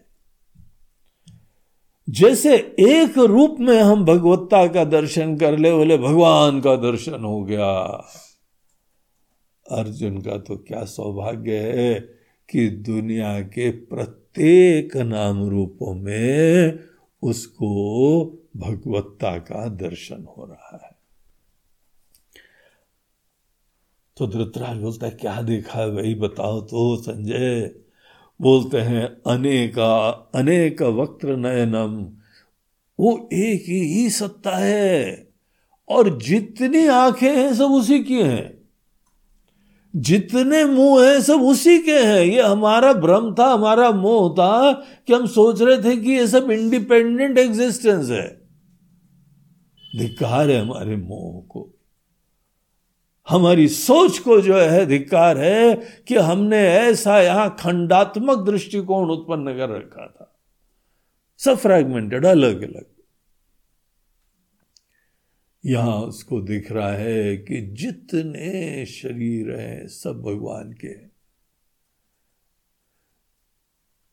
जैसे एक रूप में हम भगवत्ता का दर्शन कर ले, बोले, भगवान का दर्शन हो गया। अर्जुन का तो क्या सौभाग्य है कि दुनिया के प्रत्येक नाम रूपों में उसको भगवत्ता का दर्शन हो रहा है। तो धृतराज बोलता है, क्या देखा है वही बताओ तो संजय। बोलते हैं, अनेका, अनेक वक्र नयनम, वो एक ही सत्ता है और जितनी आँखें हैं सब उसी की हैं। जितने मुँह हैं सब उसी के हैं। ये हमारा भ्रम था, हमारा मोह था कि हम सोच रहे थे कि ये सब इंडिपेंडेंट एग्जिस्टेंस है। धिकार है हमारे मोह को। हमारी सोच को जो है धिकार है कि हमने ऐसा यहाँ खंडात्मक दृष्टिकोण उत्पन्न कर रखा था। सब फ्रैगमेंटेड अलग अलग यहाँ उसको दिख रहा है कि जितने शरीर हैं सब भगवान के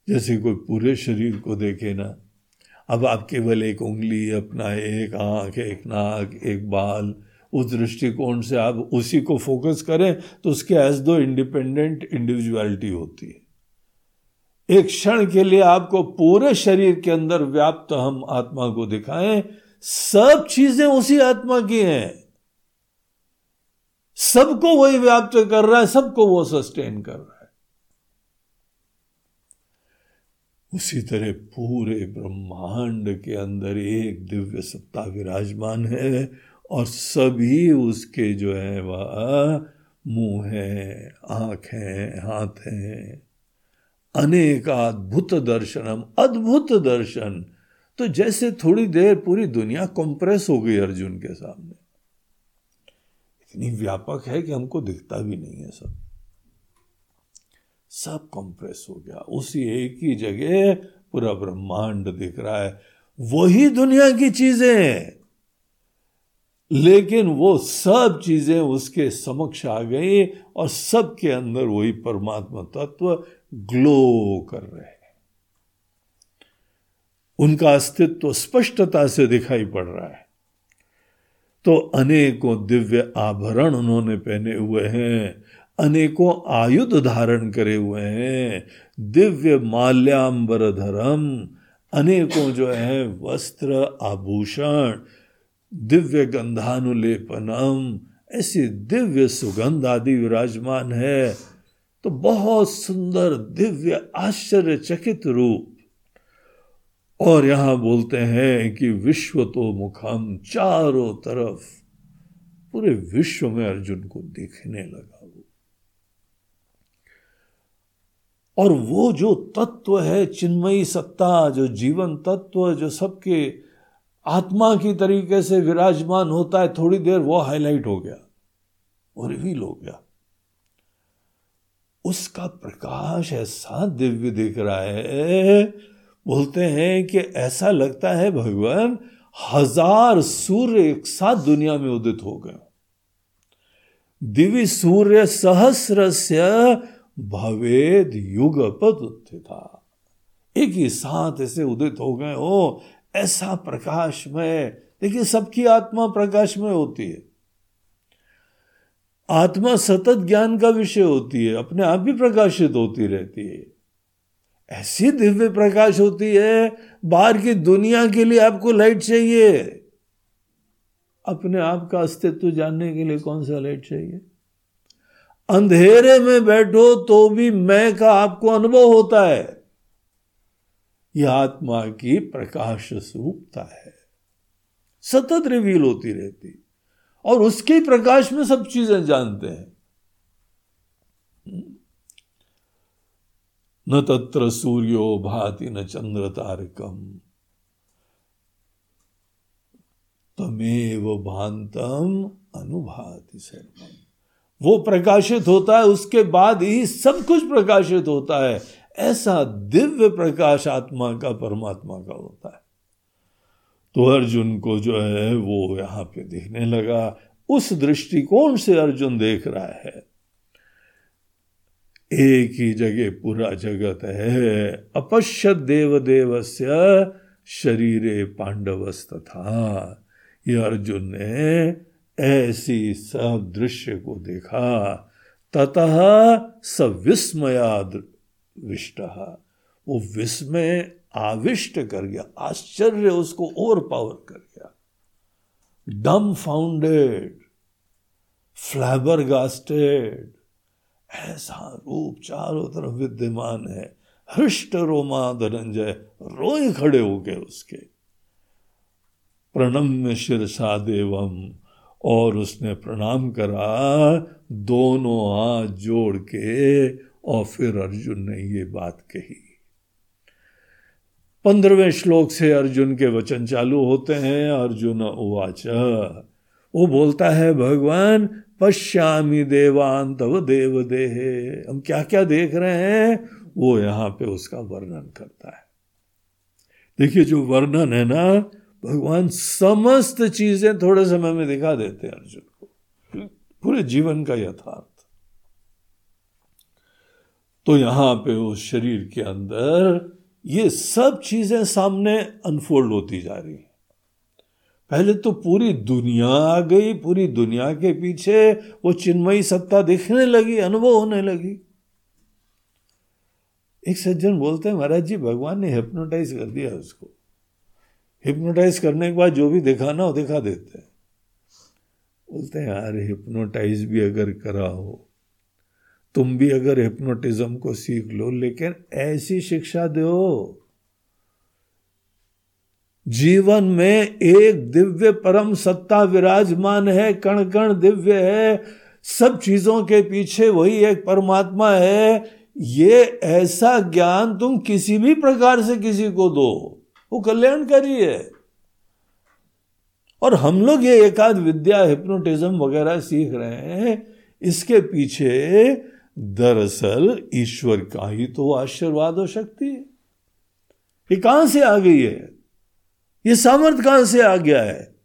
जैसे कोई पूरे शरीर को देखे ना, अब आप केवल एक उंगली, अपना एक आँख, एक नाक, एक बाल, उस दृष्टिकोण से आप उसी को फोकस करें तो उसके एज दो इंडिपेंडेंट इंडिविजुअलिटी होती है। एक क्षण के लिए आपको पूरे शरीर के अंदर व्याप्त हम आत्मा को दिखाएँ सब चीज़ें उसी आत्मा की हैं। सबको वही व्याप्त कर रहा है, सबको वो सस्टेन कर रहा है। उसी तरह पूरे ब्रह्मांड के अंदर एक दिव्य सत्ता विराजमान है और सभी उसके जो है, वह मुँह है, आँख है, हाथ है। अनेक अद्भुत दर्शनम, अद्भुत दर्शन तो जैसे थोड़ी देर पूरी दुनिया कंप्रेस हो गई अर्जुन के सामने। इतनी व्यापक है कि हमको दिखता भी नहीं है सब। सब कंप्रेस हो गया। उसी एक ही जगह पूरा ब्रह्मांड दिख रहा है। वही दुनिया की चीज़ें। लेकिन वो सब चीज़ें उसके समक्ष आ गई और सबके अंदर वही परमात्मा तत्व ग्लो कर रहे उनका अस्तित्व स्पष्टता से दिखाई पड़ रहा है। तो अनेकों दिव्य आभरण उन्होंने पहने हुए हैं, अनेकों आयुध धारण करे हुए हैं, दिव्य माल्याम्बर धर्म, अनेकों जो है वस्त्र आभूषण, दिव्य गंधानुलेपनम, ऐसी दिव्य सुगंध आदि विराजमान है। तो बहुत सुंदर दिव्य आश्चर्यचकित रूप और यहाँ बोलते हैं कि विश्व तो मुखम चारों तरफ़, पूरे विश्व में अर्जुन को देखने लगा वो। और वो जो तत्व है, चिन्मयी सत्ता, जो जीवन तत्व, जो सबके आत्मा की तरीके से विराजमान होता है, थोड़ी देर वो हाईलाइट हो गया और रिवील हो गया। उसका प्रकाश ऐसा दिव्य दिख रहा है बोलते हैं कि ऐसा लगता है भगवान, हज़ार सूर्य एक साथ दुनिया में उदित हो गए। दिव्य सूर्य सहस्र से भवेद युगपत था एक ही साथ ऐसे उदित हो गए हो, ऐसा प्रकाश में देखिए, सबकी आत्मा प्रकाश में होती है। आत्मा सतत ज्ञान का विषय होती है, अपने आप भी प्रकाशित होती रहती है। ऐसी दिव्य प्रकाश होती है, बाहर की दुनिया के लिए आपको लाइट चाहिए। अपने आप का अस्तित्व जानने के लिए कौन सा लाइट चाहिए? अंधेरे में बैठो तो भी मैं का आपको अनुभव होता है। यह आत्मा की प्रकाश स्वरूपता है। सतत रिवील होती रहती। और उसके प्रकाश में सब चीज़ें जानते हैं। न तत्र सूर्यो भाति न चंद्र तारकम तमेव भांतम अनुभाति सर्वम। वो प्रकाशित होता है, उसके बाद ही सब कुछ प्रकाशित होता है। ऐसा दिव्य प्रकाश आत्मा का, परमात्मा का होता है। तो अर्जुन को जो है, वो यहाँ पे देखने लगा, उस दृष्टिकोण से अर्जुन देख रहा है। एक ही जगह पूरा जगत है। अपश्य देव देवस्य शरीरे पांडवस्त था ये अर्जुन ने ऐसी सब दृश्य को देखा। ततः सविस्मयाद विष्ट। वो विस्मय आविष्ट कर गया। आश्चर्य उसको ओवर पावर कर गया। डम फाउंडेड फ्लैबर गास्टेड ऐसा रूप चारों तरफ़ विद्यमान है। हृष्ट रोमा धनंजय, रोए खड़े हो गए उसके। प्रणम्य शिरसा देवम, और उसने प्रणाम करा, दोनों हाथ जोड़ के, और फिर अर्जुन ने ये बात कही। पंद्रहवें श्लोक से अर्जुन के वचन चालू होते हैं, अर्जुन उवाच, वो बोलता है, भगवान पश्यामी देवान तव देव देह हम क्या क्या देख रहे हैं? वो यहाँ पे उसका वर्णन करता है। देखिए, जो वर्णन है ना, भगवान समस्त चीज़ें थोड़े समय में दिखा देते हैं अर्जुन को। पूरे जीवन का यथार्थ। तो यहाँ पे उस शरीर के अंदर ये सब चीज़ें सामने अनफोल्ड होती जा रही हैं। पहले तो पूरी दुनिया आ गई, पूरी दुनिया के पीछे वो चिन्मयी सत्ता दिखने लगी, अनुभव होने लगी। एक सज्जन बोलते हैं, महाराज जी, भगवान ने हिप्नोटाइज कर दिया उसको। हिप्नोटाइज करने के बाद जो भी दिखाना हो, दिखा देते हैं। बोलते हैं, यार हिप्नोटाइज भी अगर करा हो तुम भी अगर हिप्नोटिज्म को सीख लो, लेकिन ऐसी शिक्षा दो। जीवन में एक दिव्य परम सत्ता विराजमान है कण कण दिव्य है। सब चीज़ों के पीछे वही एक परमात्मा है। ये ऐसा ज्ञान तुम किसी भी प्रकार से किसी को दो। वो कल्याणकारी है। और हम लोग ये एकाध विद्या हिप्नोटिज्म वगैरह सीख रहे हैं। इसके पीछे दरअसल ईश्वर का ही तो आशीर्वाद हो शक्ति है। ये कहाँ से आ गई है? ये सामर्थ्य कहाँ से आ गया है।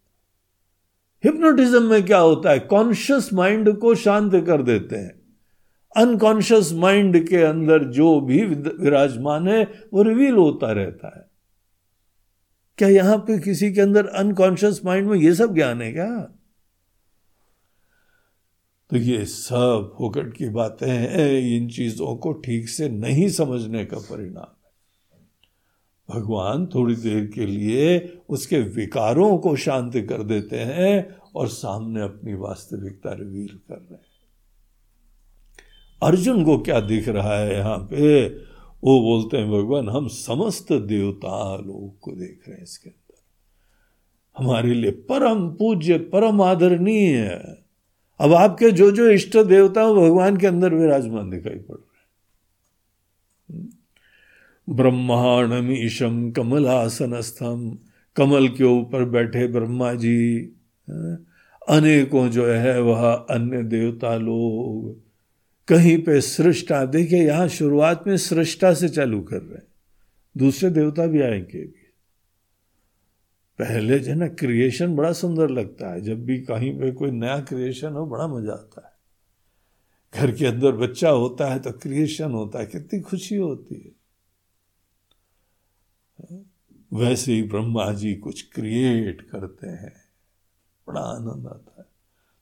हिप्नोटिज्म में क्या होता है? कॉन्शियस माइंड को शांत कर देते हैं। अनकॉन्शियस माइंड के अंदर जो भी विराजमान है, वो रिवील होता रहता है। क्या यहाँ पे किसी के अंदर अनकॉन्शियस माइंड में ये सब ज्ञान है क्या? तो ये सब फोकट की बातें हैं, इन चीज़ों को ठीक से नहीं समझने का परिणाम। भगवान थोड़ी देर के लिए उसके विकारों को शांत कर देते हैं और सामने अपनी वास्तविकता रिवील कर रहे हैं। अर्जुन को क्या दिख रहा है यहाँ पे? वो बोलते हैं, भगवान, हम समस्त देवता लोग को देख रहे हैं इसके अंदर। हमारे लिए परम पूज्य, परम आदरणीय है। अब आपके जो जो इष्ट देवता भगवान के अंदर विराजमान दिखाई पड़ ब्रह्मांडमीशम कमलासनस्थम कमल के ऊपर बैठे ब्रह्मा जी अनेकों जो है वह अन्य देवता लोग। कहीं पे सृष्टा, देखिए यहाँ शुरुआत में सृष्टा से चालू कर रहे हैं, दूसरे देवता भी आएँगे भी। पहले जो है ना क्रिएशन बड़ा सुंदर लगता है, जब भी कहीं पे कोई नया क्रिएशन हो, बड़ा मज़ा आता है। घर के अंदर बच्चा होता है तो क्रिएशन होता है, कितनी खुशी होती है। वैसे ही ब्रह्मा जी कुछ क्रिएट करते हैं। बड़ा आनंद आता है।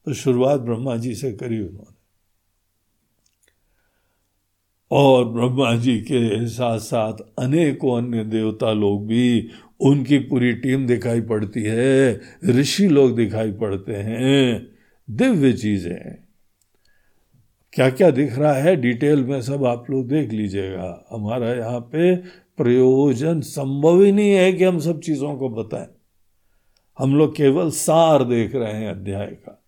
तो शुरुआत ब्रह्मा जी से करी उन्होंने। और ब्रह्मा जी के साथ साथ अनेकों अन्य देवता लोग भी, उनकी पूरी टीम दिखाई पड़ती है। ऋषि लोग दिखाई पड़ते हैं। दिव्य चीज़ें क्या क्या दिख रहा है? डिटेल में सब आप लोग देख लीजिएगा। हमारा यहाँ पे प्रयोजन संभव ही नहीं है कि हम सब चीज़ों को बताएँ। हम लोग केवल सार देख रहे हैं अध्याय का।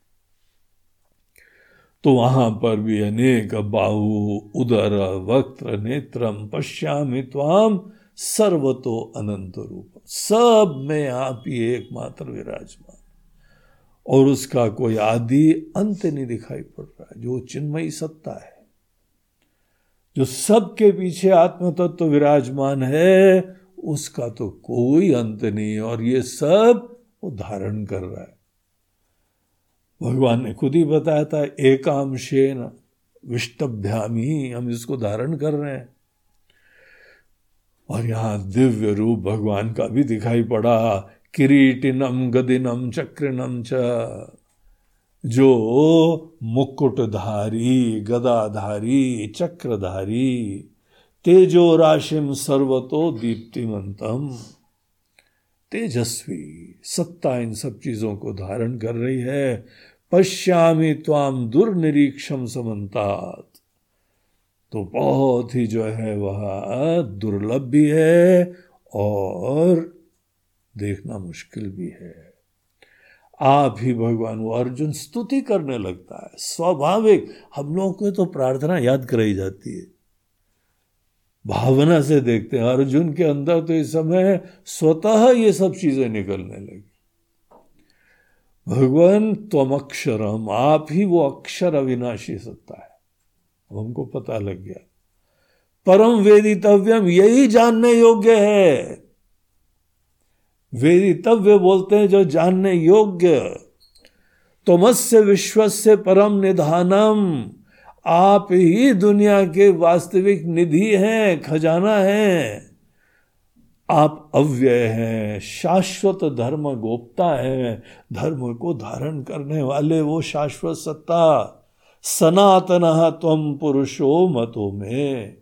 तो वहाँ पर भी अनेक बाहु, उदर वक्त्र नेत्रम, पश्यामि त्वाम, सर्वतो अनंत रूप। सब में आप ही एकमात्र विराजमान। और उसका कोई आदि अंत नहीं दिखाई पड़ रहा है, जो चिन्मयी सत्ता है। जो सबके पीछे आत्म तत्व तो विराजमान है, उसका तो कोई अंत नहीं और ये सब वो धारण कर रहा है। भगवान ने खुद ही बताया था, एकांशेन विष्टभ्यामी, हम इसको धारण कर रहे हैं। और यहाँ दिव्य रूप भगवान का भी दिखाई पड़ा, किरीटिनम, गदिनम, चक्रिनम च। जो मुकुटधारी, गदाधारी, चक्रधारी तेजो राशिम सर्वतो दीप्तिमंतम। तेजस्वी सत्ता इन सब चीज़ों को धारण कर रही है। पश्यामी त्वाम दुर्निरीक्षम समन्तात। तो बहुत ही जो है वह दुर्लभ भी है और देखना मुश्किल भी है। आप ही भगवान, वो अर्जुन स्तुति करने लगता है। स्वाभाविक, हम लोगों को तो प्रार्थना याद कराई जाती है। भावना से देखते हैं, अर्जुन के अंदर तो इस समय स्वतः ये सब चीज़ें निकलने लगी। भगवान तुम अक्षरम, आप ही वो अक्षर अविनाशी सत्ता है। हमको पता लग गया। परम वेदितव्यम, यही जानने योग्य है। वेदितव्य बोलते हैं जो जानने योग्य। तमस्य विश्व से परम निधानम। आप ही दुनिया के वास्तविक निधि हैं, खजाना हैं। आप अव्यय हैं, शाश्वत धर्म गोप्ता है। धर्म को धारण करने वाले वो शाश्वत सत्ता। सनातन तम पुरुषो मतो में।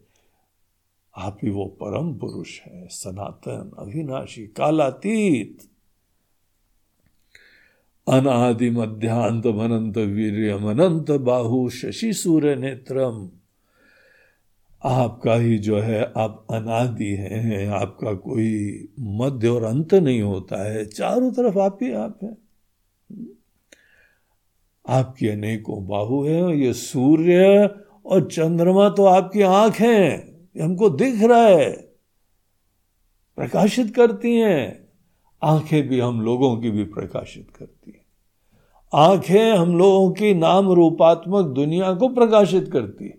आप ही वो परम पुरुष है, सनातन, अविनाशी, कालातीत। अनादि मध्यांत अनंत वीर अनंत बाहु शशि सूर्य नेत्रम। आपका ही जो है, आप अनादि हैं, आपका कोई मध्य और अंत नहीं होता है, चारों तरफ़ आप ही आप हैं। आपकी अनेकों बाहु है और ये सूर्य और चंद्रमा तो आपकी आँख है। हमको दिख रहा है, प्रकाशित करती हैं। आँखें भी हम लोगों की भी प्रकाशित करती हैं। आँखें हम लोगों की नाम रूपात्मक दुनिया को प्रकाशित करती है।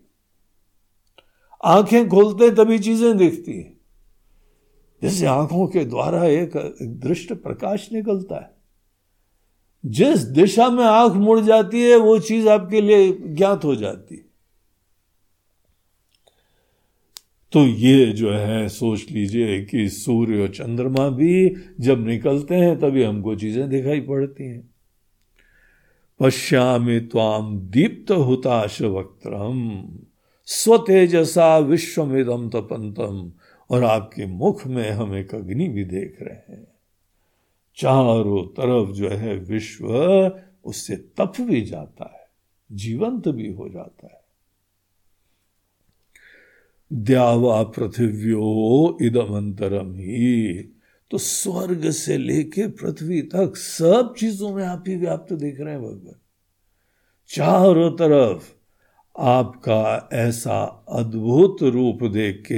आँखें खोलते तभी चीज़ें दिखती है। जैसे आँखों के द्वारा एक दृष्ट प्रकाश निकलता है। जिस दिशा में आँख मुड़ जाती है, वो चीज़ आपके लिए ज्ञात हो जाती है। तो ये जो है, सोच लीजिए कि सूर्य और चंद्रमा भी जब निकलते हैं, तभी हमको चीज़ें दिखाई पड़ती हैं। पश्यामि ताम दीप्त हुताश वक्त्रम, स्वतेजसा विश्वमिदम तपंतम और आपके मुख में हम एक अग्नि भी देख रहे हैं। चारों तरफ़ जो है, विश्व उससे तप भी जाता है, जीवंत भी हो जाता है। द्यावा पृथ्व्यो इदमंतरम ही। तो स्वर्ग से लेके पृथ्वी तक सब चीज़ों में आप ही व्याप्त देख रहे हैं भगवान। चारों तरफ़ आपका ऐसा अद्भुत रूप देख,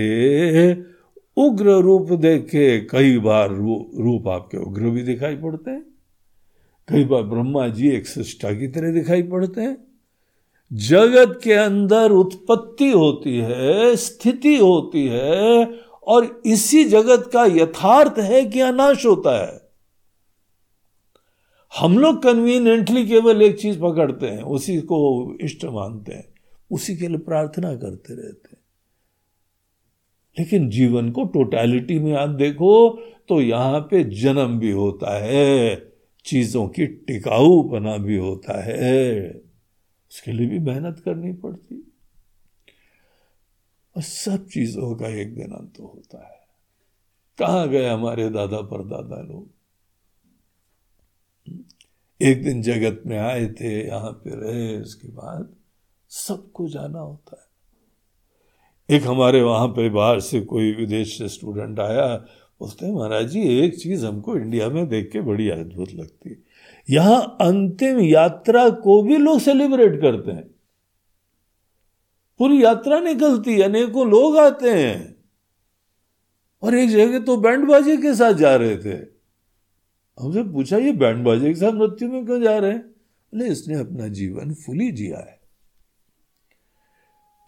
उग्र रूप देख, कई बार रूप आपके उग्र भी दिखाई पड़ते हैं, कई बार ब्रह्मा जी एक सृष्टा की तरह दिखाई पड़ते हैं। जगत के अंदर उत्पत्ति होती है, स्थिति होती है, और इसी जगत का यथार्थ है कि अनाश होता है। हम लोग कन्वीनियंटली केवल एक चीज़ पकड़ते हैं, उसी को इष्ट मानते हैं, उसी के लिए प्रार्थना करते रहते हैं। लेकिन जीवन को टोटलिटी में आप देखो तो यहाँ पे जन्म भी होता है, चीज़ों की टिकाऊपना भी होता है। उसके लिए भी मेहनत करनी पड़ती। और सब चीज़ों का एक दिन अंत तो होता है। कहा गए हमारे दादा परदादा लोग? एक दिन जगत में आए थे, यहाँ पे रहे, उसके बाद सबको जाना होता है। एक हमारे वहाँ पे बाहर से कोई विदेश से स्टूडेंट आया, बोलते हैं, महाराज जी, एक चीज़ हमको इंडिया में देख के बड़ी अद्भुत लगती है। यहाँ अंतिम यात्रा को भी लोग सेलिब्रेट करते हैं। पूरी यात्रा निकलती है, अनेकों लोग आते हैं। और एक जगह तो बैंड बाजे के साथ जा रहे थे। हमसे पूछा, ये बैंड बाजे के साथ मृत्यु में क्यों जा रहे हैं? बोले, इसने अपना जीवन फुली जिया है।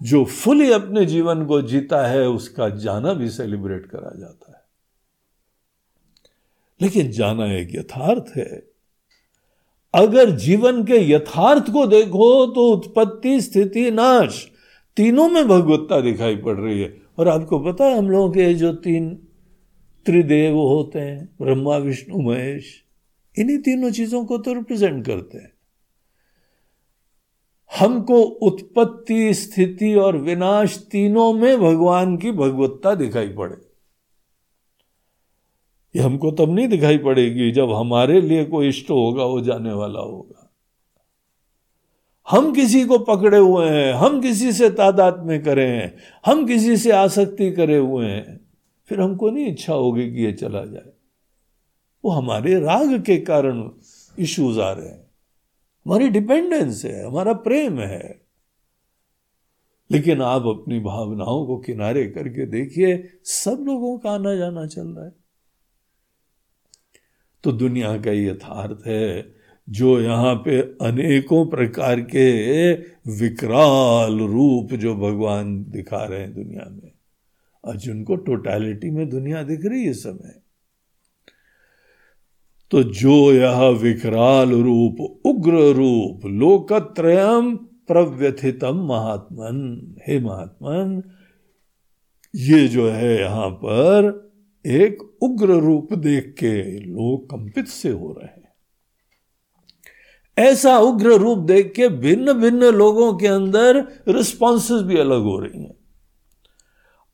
जो फुली अपने जीवन को जीता है, उसका जाना भी सेलिब्रेट करा जाता है। लेकिन जाना एक यथार्थ है। अगर जीवन के यथार्थ को देखो तो उत्पत्ति, स्थिति, नाश तीनों में भगवत्ता दिखाई पड़ रही है। और आपको पता है हम लोगों के जो तीन त्रिदेव होते हैं, ब्रह्मा, विष्णु, महेश, इन्हीं तीनों चीज़ों को तो रिप्रेजेंट करते हैं। हमको उत्पत्ति, स्थिति और विनाश तीनों में भगवान की भगवत्ता दिखाई पड़े। ये हमको तब नहीं दिखाई पड़ेगी जब हमारे लिए कोई इष्ट होगा, वो जाने वाला होगा। हम किसी को पकड़े हुए हैं, हम किसी से तादाद में करें हम किसी से आसक्ति करे हुए हैं, फिर हमको नहीं इच्छा होगी कि ये चला जाए। वो हमारे राग के कारण इश्यूज़ आ रहे हैं। हमारी डिपेंडेंस है, हमारा प्रेम है। लेकिन आप अपनी भावनाओं को किनारे करके देखिए, सब लोगों का आना जाना चल रहा है। तो दुनिया का यथार्थ है, जो यहाँ पे अनेकों प्रकार के विकराल रूप जो भगवान दिखा रहे हैं दुनिया में। अर्जुन को टोटलिटी में दुनिया दिख रही है समय। तो जो यह विकराल रूप, उग्र रूप लोकत्रयम प्रव्यथितम महात्मन, हे महात्मन, ये जो है यहाँ पर एक उग्र रूप देख के लोग कंपित से हो रहे हैं। ऐसा उग्र रूप देख के भिन्न भिन्न लोगों के अंदर रिस्पॉन्सेस भी अलग हो रही हैं।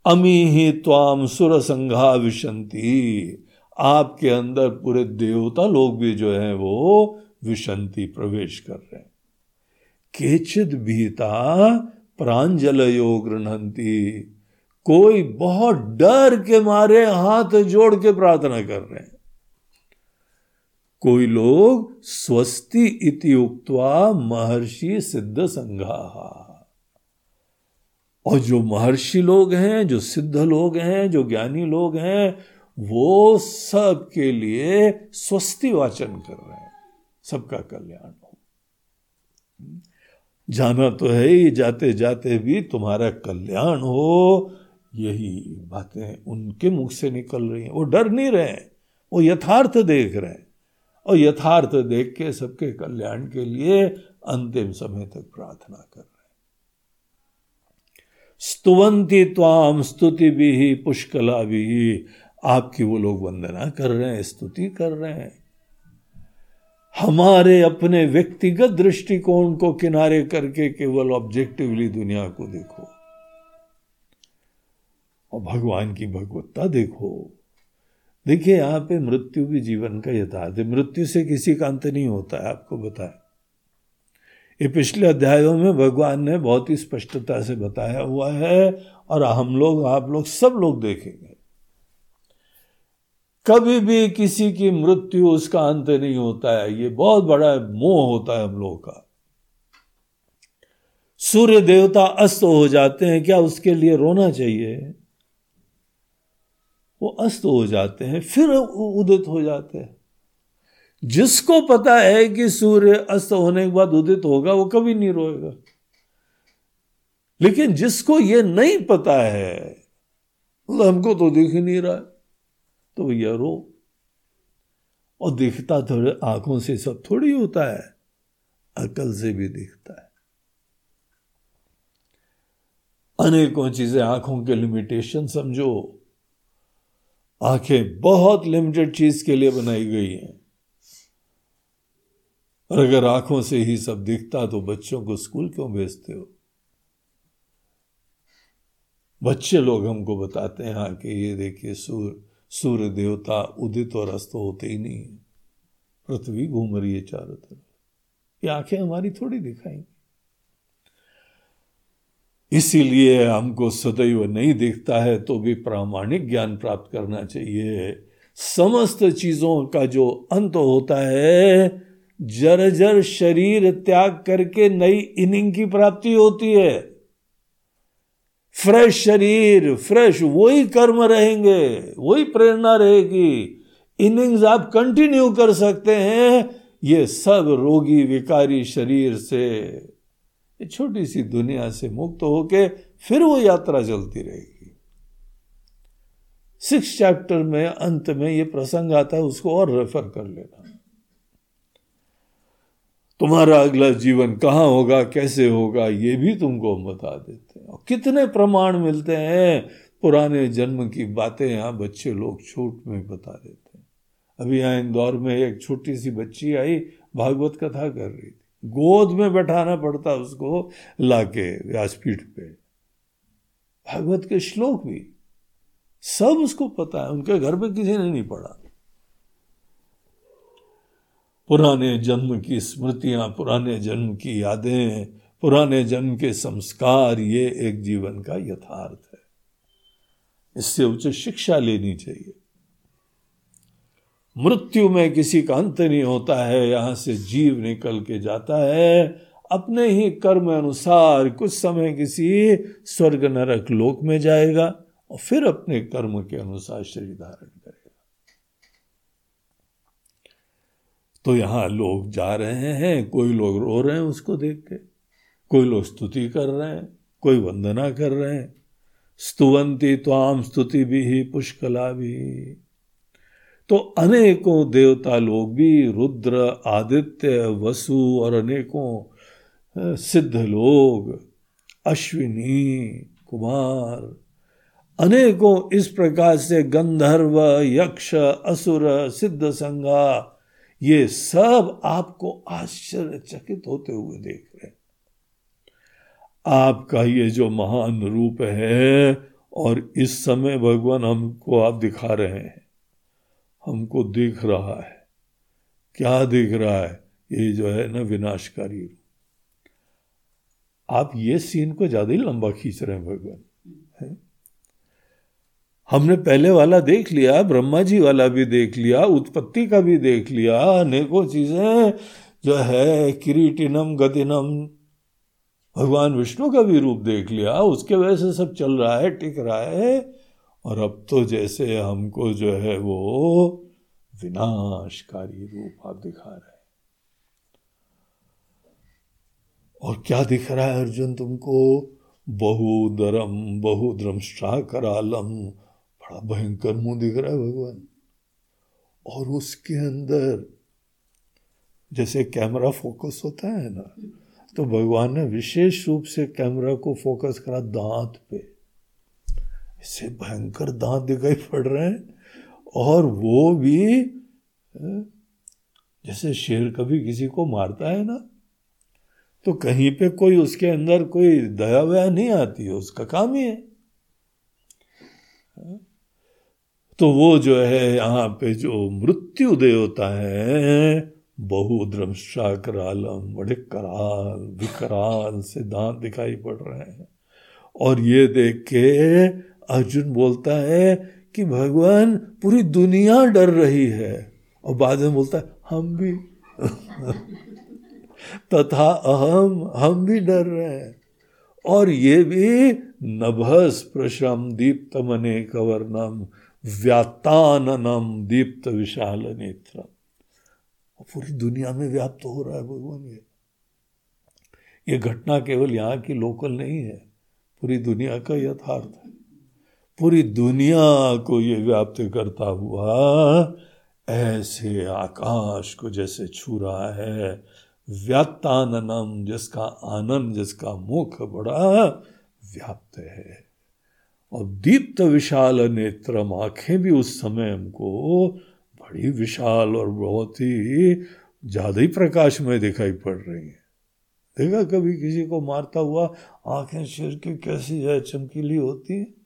अमी ही त्वाम सुर संघा विशंति। आपके अंदर पूरे देवता लोग भी जो है वो विशंति प्रवेश कर रहे हैं। केचित भीता प्रांजल योग कोई बहुत डर के मारे हाथ जोड़ के प्रार्थना कर रहे हैं। कोई लोग स्वस्ति इति उक्तवा महर्षि सिद्ध संघा। और जो महर्षि लोग हैं, जो सिद्ध लोग हैं, जो ज्ञानी लोग हैं, वो सब के लिए स्वस्ति वाचन कर रहे हैं। सबका कल्याण हो। जाना तो है ही जाते जाते भी तुम्हारा कल्याण हो यही बातें उनके मुख से निकल रही हैं। वो डर नहीं रहे वो यथार्थ देख रहे हैं। और यथार्थ देख के सबके कल्याण के लिए अंतिम समय तक प्रार्थना कर रहे हैं। स्तुवंती त्वाम स्तुति भी पुष्कला भी आपकी वो लोग वंदना कर रहे हैं, स्तुति कर रहे हैं। हमारे अपने व्यक्तिगत दृष्टिकोण को किनारे करके केवल ऑब्जेक्टिवली दुनिया को देखो। और भगवान की भगवत्ता देखो। देखिए, यहाँ पे मृत्यु भी जीवन का यथार्थ है। मृत्यु से किसी का अंत नहीं होता है, आपको बताया ये पिछले अध्यायों में भगवान ने बहुत ही स्पष्टता से बताया हुआ है और हम लोग, आप लोग सब लोग देखेंगे। कभी भी किसी की मृत्यु उसका अंत नहीं होता है। ये बहुत बड़ा मोह होता है हम लोगों का। सूर्य देवता अस्त हो जाते हैं, क्या उसके लिए रोना चाहिए? वो अस्त हो जाते हैं, फिर उदित हो जाते हैं। जिसको पता है कि सूर्य अस्त होने के बाद उदित होगा, वो कभी नहीं रोएगा। लेकिन जिसको ये नहीं पता है हमको तो दिख ही नहीं रहा तो भैया रो। और दिखता थोड़े, आँखों से सब थोड़ी होता है, अकल से भी दिखता है। अनेकों चीज़ें आँखों के लिमिटेशन समझो। आँखें बहुत लिमिटेड चीज़ के लिए बनाई गई हैं। और अगर आँखों से ही सब दिखता तो बच्चों को स्कूल क्यों भेजते हो? बच्चे लोग हमको बताते हैं हाँ कि ये देखिए सूर्य सूर्य देवता उदित और अस्त होते ही नहीं है। पृथ्वी घूम रही है चारों तरफ़। ये आँखें हमारी थोड़ी दिखाएँगी। इसीलिए हमको सदैव नहीं दिखता है तो भी प्रामाणिक ज्ञान प्राप्त करना चाहिए। समस्त चीज़ों का जो अंत होता है जर्जर शरीर त्याग करके नई इनिंग की प्राप्ति होती है। फ्रेश शरीर, फ्रेश, वही कर्म रहेंगे, वही प्रेरणा रहेगी। इनिंग्स आप कंटिन्यू कर सकते हैं, ये सब रोगी, विकारी शरीर से। छोटी सी दुनिया से मुक्त होके फिर वो यात्रा चलती रहेगी। सिक्स चैप्टर में, अंत में ये प्रसंग आता है, उसको और रेफर कर लेना। तुम्हारा अगला जीवन कहाँ होगा, कैसे होगा, ये भी तुमको हम बता देते हैं। कितने प्रमाण मिलते हैं, पुराने जन्म की बातें यहाँ बच्चे लोग छूट में बता देते हैं। अभी यहाँ इंदौर में एक छोटी सी बच्ची आई, भागवत कथा कर रही थी। गोद में बैठाना पड़ता उसको लाके व्यासपीठ पे। भागवत के श्लोक भी। सब उसको पता है, उनके घर में किसी ने नहीं पढ़ा। पुराने जन्म की स्मृतियाँ, पुराने जन्म की यादें, पुराने जन्म के संस्कार, ये एक जीवन का यथार्थ है। इससे उच्च शिक्षा लेनी चाहिए। मृत्यु में किसी का अंत नहीं होता है, यहाँ से जीव निकल के जाता है। अपने ही कर्म अनुसार कुछ समय किसी स्वर्ग नरक लोक में जाएगा और फिर अपने कर्म के अनुसार शरीर धारण करेगा। तो यहाँ लोग जा रहे हैं, कोई लोग रो रहे हैं उसको देख के, कोई लोग स्तुति कर रहे हैं, कोई वंदना कर रहे हैं। स्तुवंती त्वाम स्तुति भी पुष्कला भी। तो अनेकों देवता लोग भी, रुद्र, आदित्य, वसु और अनेकों सिद्ध लोग, अश्विनी, कुमार, अनेकों इस प्रकार से गंधर्व, यक्ष, असुर, सिद्ध संगा, ये सब आपको आश्चर्यचकित होते हुए देख रहे हैं। आपका ये जो महान रूप है और इस समय भगवान हमको आप दिखा रहे हैं। हमको दिख रहा है। क्या दिख रहा है? ये जो है ना विनाशकारी रूप। आप ये सीन को ज़्यादा ही लंबा खींच रहे हैं भगवान हमने पहले वाला देख लिया, ब्रह्मा जी वाला भी देख लिया, उत्पत्ति का भी देख लिया, अनेकों चीज़ें जो है, किरीटिनम, गदिनम, भगवान विष्णु का भी रूप देख लिया, उसके वजह से सब चल रहा है, टिक रहा है। और अब तो जैसे हमको जो है वो विनाशकारी रूप आप दिखा रहे हैं। और क्या दिख रहा है अर्जुन तुमको? बहुदरम बहुद्रमष्टा करालम बड़ा भयंकर मुँह दिख रहा है भगवान। और उसके अंदर जैसे कैमरा फोकस होता है ना तो भगवान ने विशेष रूप से कैमरा को फोकस करा दांत पे। इससे भयंकर दांत दिखाई पड़ रहे हैं। और वो भी जैसे शेर कभी किसी को मारता है ना तो कहीं पे कोई उसके अंदर कोई दया वया नहीं आती है उसका काम ही है। तो वो जो है, यहाँ पे जो मृत्यु देवता है बहुद्रमशा करालम बड़े कराल, विकराल से दांत दिखाई पड़ रहे हैं। और ये देख के अर्जुन बोलता है कि भगवान, पूरी दुनिया डर रही है। और बाद में बोलता है, हम भी। तथा अहम, हम भी डर रहे हैं। और ये भी नभस प्रशम दीप्त मने कवर्णम, व्याताननम दीप्त विशाल नेत्र। पूरी दुनिया में व्याप्त हो रहा है भगवान ये। ये घटना केवल यहाँ की लोकल नहीं है, पूरी दुनिया का यथार्थ है। पूरी दुनिया को ये व्याप्त करता हुआ ऐसे आकाश को जैसे छू रहा है व्याताननम जिसका आनंद, जिसका मुख बड़ा व्याप्त है। और दीप्त विशाल नेत्रम, आँखें भी उस समय हमको बड़ी विशाल और बहुत ही ज़्यादा ही प्रकाश में दिखाई पड़ रही है। देखा कभी किसी को मारता हुआ आँखें शेर की कैसी है, चमकीली होती है?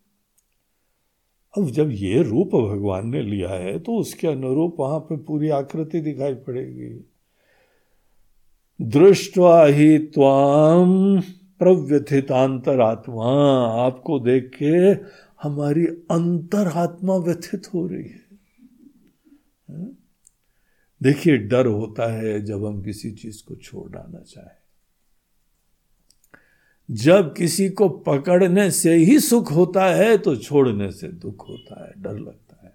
अब जब ये रूप भगवान ने लिया है तो उसके अनुरूप वहाँ पे पूरी आकृति दिखाई पड़ेगी। दृष्टवा ही त्वाम प्रव्यथितांतरात्मा। आपको देख के हमारी अंतरात्मा व्यथित हो रही है। देखिए, डर होता है जब हम किसी चीज़ को छोड़ डालना चाहें। जब किसी को पकड़ने से ही सुख होता है तो छोड़ने से दुख होता है, डर लगता है।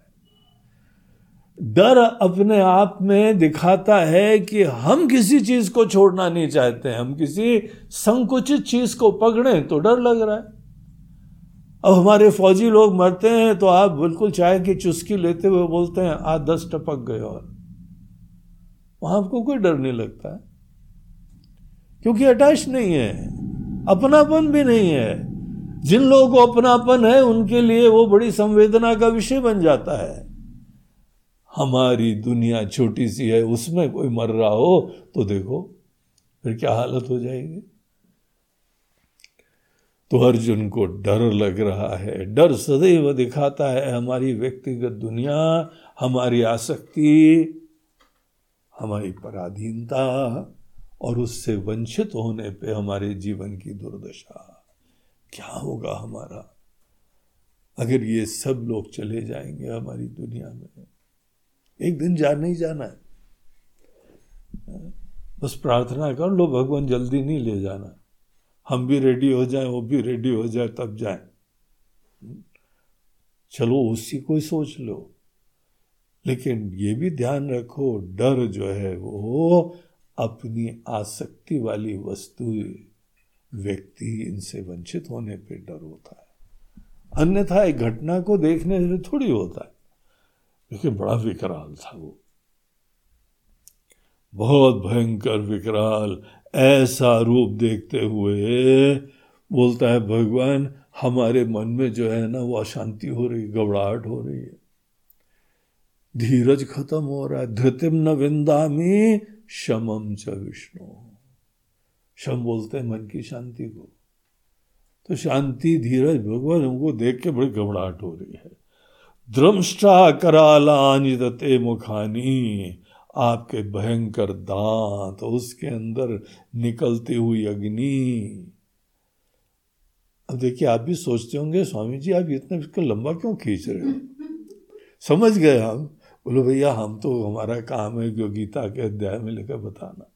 डर अपने आप में दिखाता है कि हम किसी चीज़ को छोड़ना नहीं चाहते, हम किसी संकुचित चीज़ को पकड़े तो डर लग रहा है। अब हमारे फौजी लोग मरते हैं तो आप बिल्कुल चाय की चुस्की लेते हुए बोलते हैं आज दस टपक गए और। वहाँ आपको कोई डर नहीं लगता क्योंकि अटैच नहीं है। अपनापन भी नहीं है। जिन लोगों को अपनापन है, उनके लिए वो बड़ी संवेदना का विषय बन जाता है। हमारी दुनिया छोटी सी है, उसमें कोई मर रहा हो तो देखो, फिर क्या हालत हो जाएगी? तो अर्जुन को डर लग रहा है। डर सदैव दिखाता है, हमारी व्यक्तिगत दुनिया, हमारी आसक्ति, हमारी पराधीनता और उससे वंचित होने पे हमारे जीवन की दुर्दशा। क्या होगा हमारा? अगर ये सब लोग चले जाएँगे हमारी दुनिया में, एक दिन जा नहीं जाना है। बस प्रार्थना कर, लो, भगवान जल्दी नहीं ले जाना। हम भी रेडी हो जाएँ, वो भी रेडी हो जाए, तब जाए। चलो, उसी को ही सोच लो। लेकिन ये भी ध्यान रखो, डर जो है वो अपनी आसक्ति वाली वस्तु व्यक्ति इनसे वंचित होने पे डर होता है। अन्यथा एक घटना को देखने से थोड़ी होता है। लेकिन बड़ा विकराल था वो। बहुत भयंकर विकराल, ऐसा रूप देखते हुए बोलता है, भगवान, हमारे मन में जो है ना, वो अशांति हो रही घबराहट हो रही है। धीरज खत्म हो रहा है। धृतिम न विंदामी शमम च विष्णु। शम बोलते हैं मन की शांति को। तो शांति धीरज भगवान हमको देख के बड़ी घबराहट हो रही है। द्रमष्टा करालानिदते मुखानी, आपके भयंकर दांत, उसके अंदर निकलती हुई अग्नि। अब देखिए, आप भी सोचते होंगे, स्वामी जी, आप इतना इसको लंबा क्यों खींच रहे हो? समझ गए हम बोलो, भैया, हम तो हमारा काम है जो गीता के अध्याय में लिखा, बताना।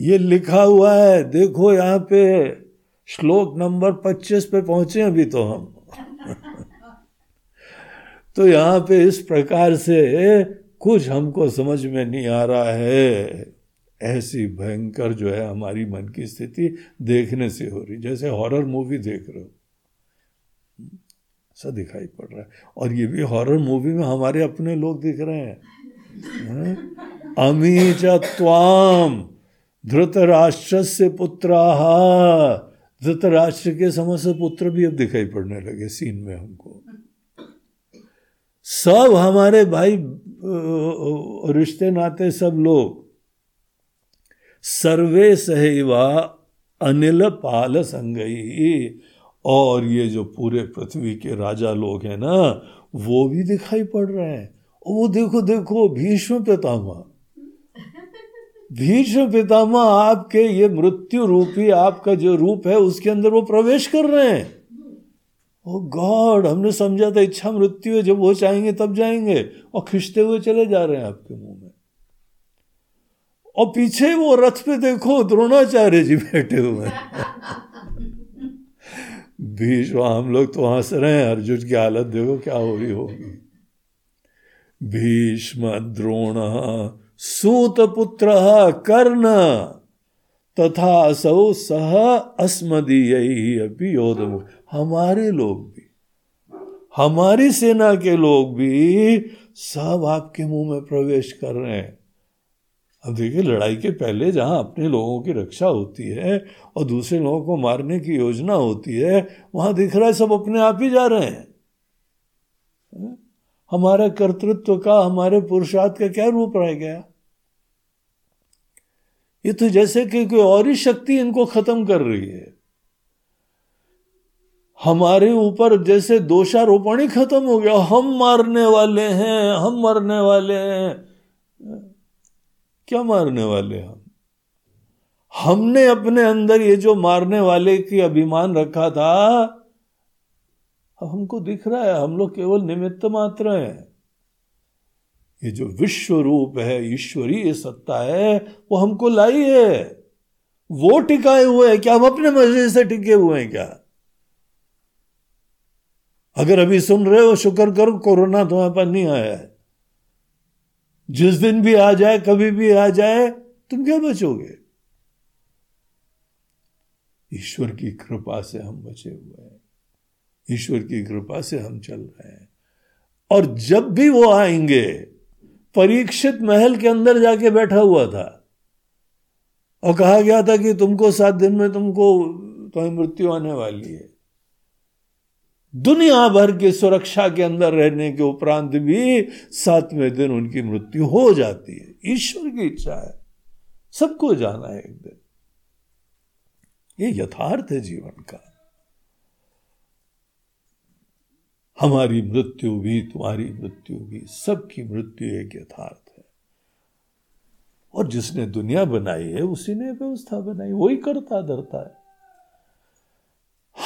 ये लिखा हुआ है, देखो यहाँ पे श्लोक नंबर 25 पे पहुँचे अभी तो हम। तो यहाँ पे इस प्रकार से कुछ हमको समझ में नहीं आ रहा है। ऐसी भयंकर जो है हमारी मन की स्थिति देखने से हो रही जैसे हॉरर मूवी देख रहे हो। ऐसा दिखाई पड़ रहा है। और ये भी हॉरर मूवी में हमारे अपने लोग दिख रहे हैं। अमी चाम धृतराष्ट्र से पुत्र। धृतराष्ट्र के समस्त पुत्र भी अब दिखाई पड़ने लगे सीन में हमको। सब हमारे भाई रिश्ते नाते सब लोग। सर्वे सहवा अनिल पाल संगई और ये जो पूरे पृथ्वी के राजा लोग हैं ना, वो भी दिखाई पड़ रहे हैं। और वो देखो देखो, भीष्म पितामह। भीष्म पितामह आपके ये मृत्यु रूपी आपका जो रूप है, उसके अंदर वो प्रवेश कर रहे हैं। ओ गॉड, हमने समझा था, इच्छा मृत्यु है, जब वो चाहेंगे तब जाएँगे। और खिंचते हुए चले जा रहे हैं आपके मुँह में। और पीछे वो रथ पे देखो, द्रोणाचार्य जी बैठे हुए हैं। भीष्म, हम लोग तो हंस रहे हैं, अर्जुन की हालत देखो क्या हो रही होगी भीष्म, द्रोण, सूत पुत्र, कर्ण, तथा सौ सह अस्मदीय अभी योधमुख हमारे लोग भी, हमारी सेना के लोग भी सब आपके मुँह में प्रवेश कर रहे हैं। अब देखिए, लड़ाई के पहले जहाँ अपने लोगों की रक्षा होती है और दूसरे लोगों को मारने की योजना होती है, वहाँ दिख रहा है सब अपने आप ही जा रहे हैं। हमारे कर्तृत्व का, हमारे पुरुषार्थ का क्या रूप रह गया? ये तो जैसे कि कोई और ही शक्ति इनको खत्म कर रही है। हमारे ऊपर जैसे दोषारोपण ही खत्म हो गया। हम मारने वाले हैं, हम मरने वाले हैं? क्या मारने वाले हम? हमने अपने अंदर ये जो मारने वाले की अभिमान रखा था, अब हमको दिख रहा है, हम लोग केवल निमित्त मात्र हैं। ये जो विश्व रूप है, ईश्वरीय सत्ता है, वो हमको लाई है। वो टिकाए हुए हैं क्या? हम अपने मज़े से टिके हुए हैं क्या? अगर अभी सुन रहे हो, शुक्र करो, कोरोना तुम्हारे पास नहीं आया है। जिस दिन भी आ जाए, कभी भी आ जाए, तुम क्या बचोगे? ईश्वर की कृपा से हम बचे हुए हैं। ईश्वर की कृपा से हम चल रहे हैं। और जब भी वो आएँगे, परीक्षित महल के अंदर जाके बैठा हुआ था और कहा गया था कि तुमको सात दिन में तुमको तुम्हें मृत्यु आने वाली है। दुनिया भर की सुरक्षा के अंदर रहने के उपरांत भी सातवें दिन उनकी मृत्यु हो जाती है। ईश्वर की इच्छा है। सबको जाना है एक दिन। ये यथार्थ है जीवन का। हमारी मृत्यु भी, तुम्हारी मृत्यु भी, सबकी मृत्यु एक यथार्थ है। और जिसने दुनिया बनाई है, उसी ने व्यवस्था बनाई। वही करता धरता है।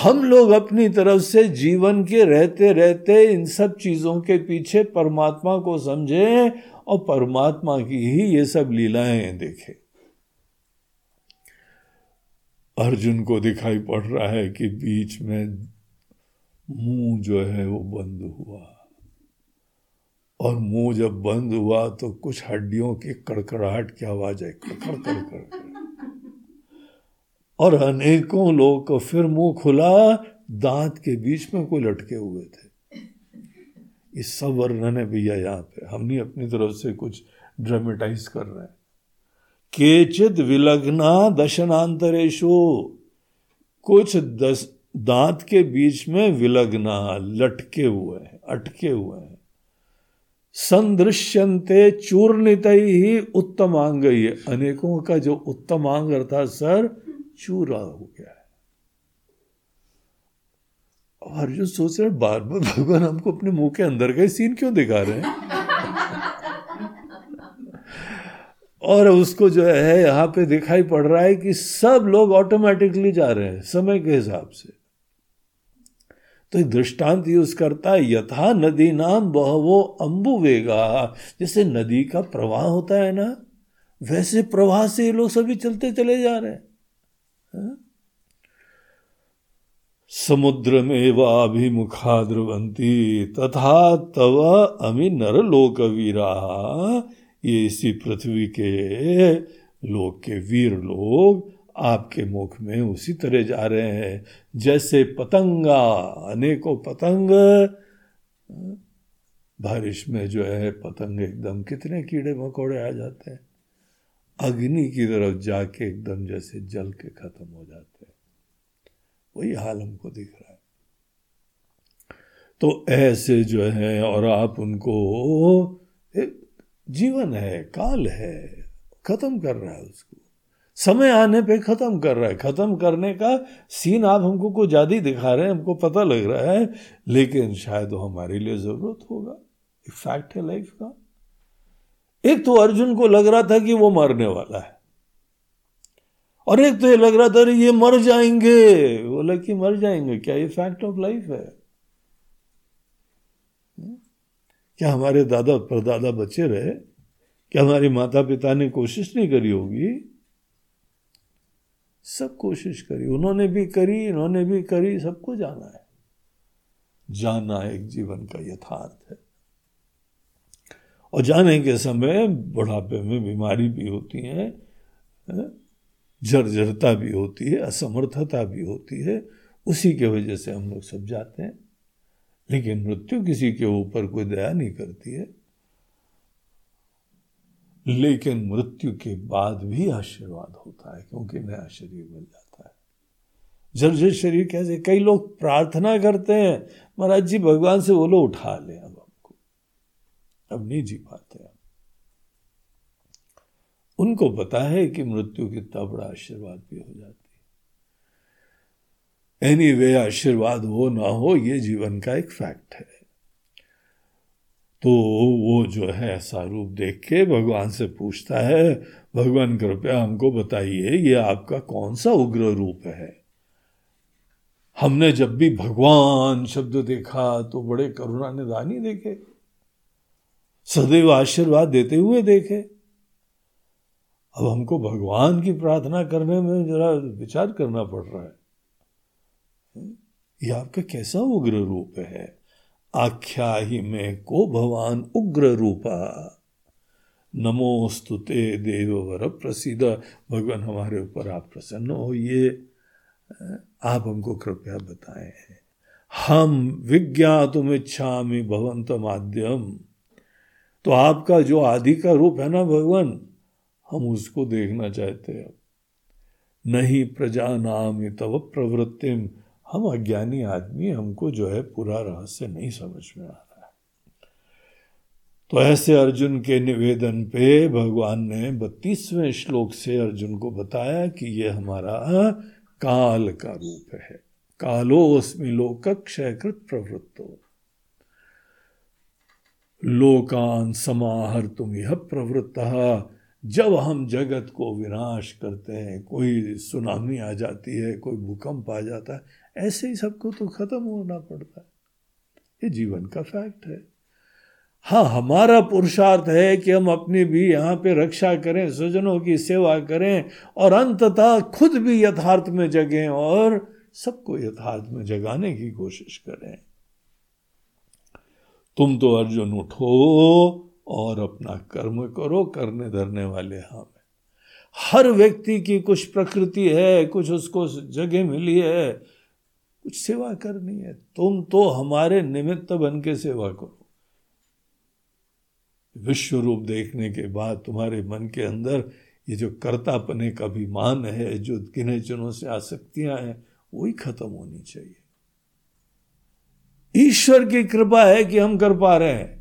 हम लोग अपनी तरफ़ से जीवन के रहते रहते इन सब चीज़ों के पीछे परमात्मा को समझें और परमात्मा की ही ये सब लीलाएँ देखें। अर्जुन को दिखाई पड़ रहा है कि बीच में मुँह जो है वो बंद हुआ। और मुँह जब बंद हुआ तो कुछ हड्डियों की कड़कड़ाहट की आवाज़ आई कड़कड़ कड़कड़ और अनेकों लोग को फिर मुँह खुला, दांत के बीच में कोई लटके हुए थे। ये सब वर्णन है भैया यहाँ पे। हम नहीं अपनी तरफ़ से कुछ ड्रामेटाइज कर रहे हैं। केचित विलग्ना दशनांतरेशु कुछ दस, दांत के बीच में विलग्ना लटके हुए हैं, अटके हुए हैं। संदृश्यंते चूर्णित ही उत्तम अंग अनेकों का जो उत्तम अंग अर्थात सर चूरा हो गया है। और अर्जुन सोच रहे बार बार भगवान हमको अपने मुँह के अंदर का सीन क्यों दिखा रहे हैं? और उसको जो है, यहाँ पे दिखाई पड़ रहा है कि सब लोग ऑटोमेटिकली जा रहे हैं, समय के हिसाब से। तो एक दृष्टांत यूज़ करता है, यथा नदी नाम बहवो अंबु वेगा। जैसे नदी का प्रवाह होता है ना, वैसे प्रवाह से ये लोग सभी चलते चले जा रहे हैं। समुद्र में वाभिमुखा ध्रुवंती तथा तव अमी नर लोक वीरा ये इसी पृथ्वी के लोक के वीर लोग आपके मुख में उसी तरह जा रहे हैं। जैसे पतंगा, अनेकों पतंग। बारिश में जो है, पतंग एकदम कितने कीड़े मकोड़े आ जाते हैं। अग्नि की तरफ़ जाके एकदम जैसे जल के खत्म हो जाते हैं। वही हाल हमको दिख रहा है। तो ऐसे जो है और आप उनको जीवन है, काल है, खत्म कर रहा है उसको। समय आने पे खत्म कर रहा है। खत्म करने का सीन आप हमको को ज़्यादा दिखा रहे हैं, हमको पता लग रहा है, लेकिन शायद वो हमारे लिए ज़रूरत होगा। फैक्ट है लाइफ का। एक तो अर्जुन को लग रहा था कि वो मरने वाला है। और एक तो ये लग रहा था ये मर जाएँगे। बोला कि मर जाएँगे, क्या ये फैक्ट ऑफ़ लाइफ है? क्या हमारे दादा परदादा बचे रहे? क्या हमारे माता पिता ने कोशिश नहीं करी होगी? सब कोशिश करी। उन्होंने भी करी, इन्होंने भी करी, सबको जाना है। जाना एक जीवन का यथार्थ है। और जाने के समय बुढ़ापे में बीमारी भी होती है जर्जरता भी होती है, असमर्थता भी होती है, उसी के वजह से हम लोग सब जाते हैं। लेकिन मृत्यु किसी के ऊपर कोई दया नहीं करती है। लेकिन मृत्यु के बाद भी आशीर्वाद होता है, क्योंकि नया शरीर मिल जाता है। जर्जर शरीर कैसे? कई लोग प्रार्थना करते हैं, महाराज जी, भगवान से बोलो उठा ले अब। अब नहीं जी पाते हम उनको पता है कि मृत्यु कितना बड़ा आशीर्वाद भी हो जाती है। एनी वे आशीर्वाद हो ना हो, ये जीवन का एक फैक्ट है। तो वो जो है ऐसा रूप देख के भगवान से पूछता है, भगवान, कृपया हमको बताइए, ये आपका कौन सा उग्र रूप है? हमने जब भी भगवान शब्द देखा तो बड़े करुणा निदानी देखे। सदैव आशीर्वाद देते हुए देखे। अब हमको भगवान की प्रार्थना करने में जरा विचार करना पड़ रहा है। ये आपका कैसा उग्र रूप है? आख्या ही में को भगवान उग्र रूपा? नमोस्तु ते देववर प्रसिद्ध भगवान हमारे ऊपर आप प्रसन्न होइए। आप हमको कृपया बताएँ। हम विज्ञातुम इच्छा में भवंत माध्यम तो आपका जो आदि का रूप है ना भगवान, हम उसको देखना चाहते हैं। नहीं प्रजा नाम ये तब प्रवृत्तिम। हम अज्ञानी आदमी, हमको जो है पूरा रहस्य नहीं समझ में आ रहा है। तो ऐसे अर्जुन के निवेदन पे भगवान ने बत्तीसवें श्लोक से अर्जुन को बताया कि ये हमारा काल का रूप है। कालो उसमें लोक क्षयकृत प्रवृत्तो। लोकान समाहर तुम यह प्रवृत्त। जब हम जगत को विनाश करते हैं, कोई सुनामी आ जाती है, कोई भूकंप आ जाता है, ऐसे ही सबको तो खत्म होना पड़ता है। ये जीवन का फैक्ट है। हाँ हमारा पुरुषार्थ है कि हम अपनी भी यहाँ पे रक्षा करें स्वजनों की सेवा करें और अंततः खुद भी यथार्थ में जगें और सबको यथार्थ में जगाने की कोशिश करें। तुम तो अर्जुन उठो और अपना कर्म करो, करने धरने वाले हम हर व्यक्ति की कुछ प्रकृति है, कुछ उसको जगह मिली है, कुछ सेवा करनी है। तुम तो हमारे निमित्त बन के सेवा करो। विश्व रूप देखने के बाद तुम्हारे मन के अंदर ये जो कर्तापने का अभिमान है, जो गिने चुनों से आसक्तियाँ हैं वही खत्म होनी चाहिए। ईश्वर की कृपा है कि हम कर पा रहे हैं।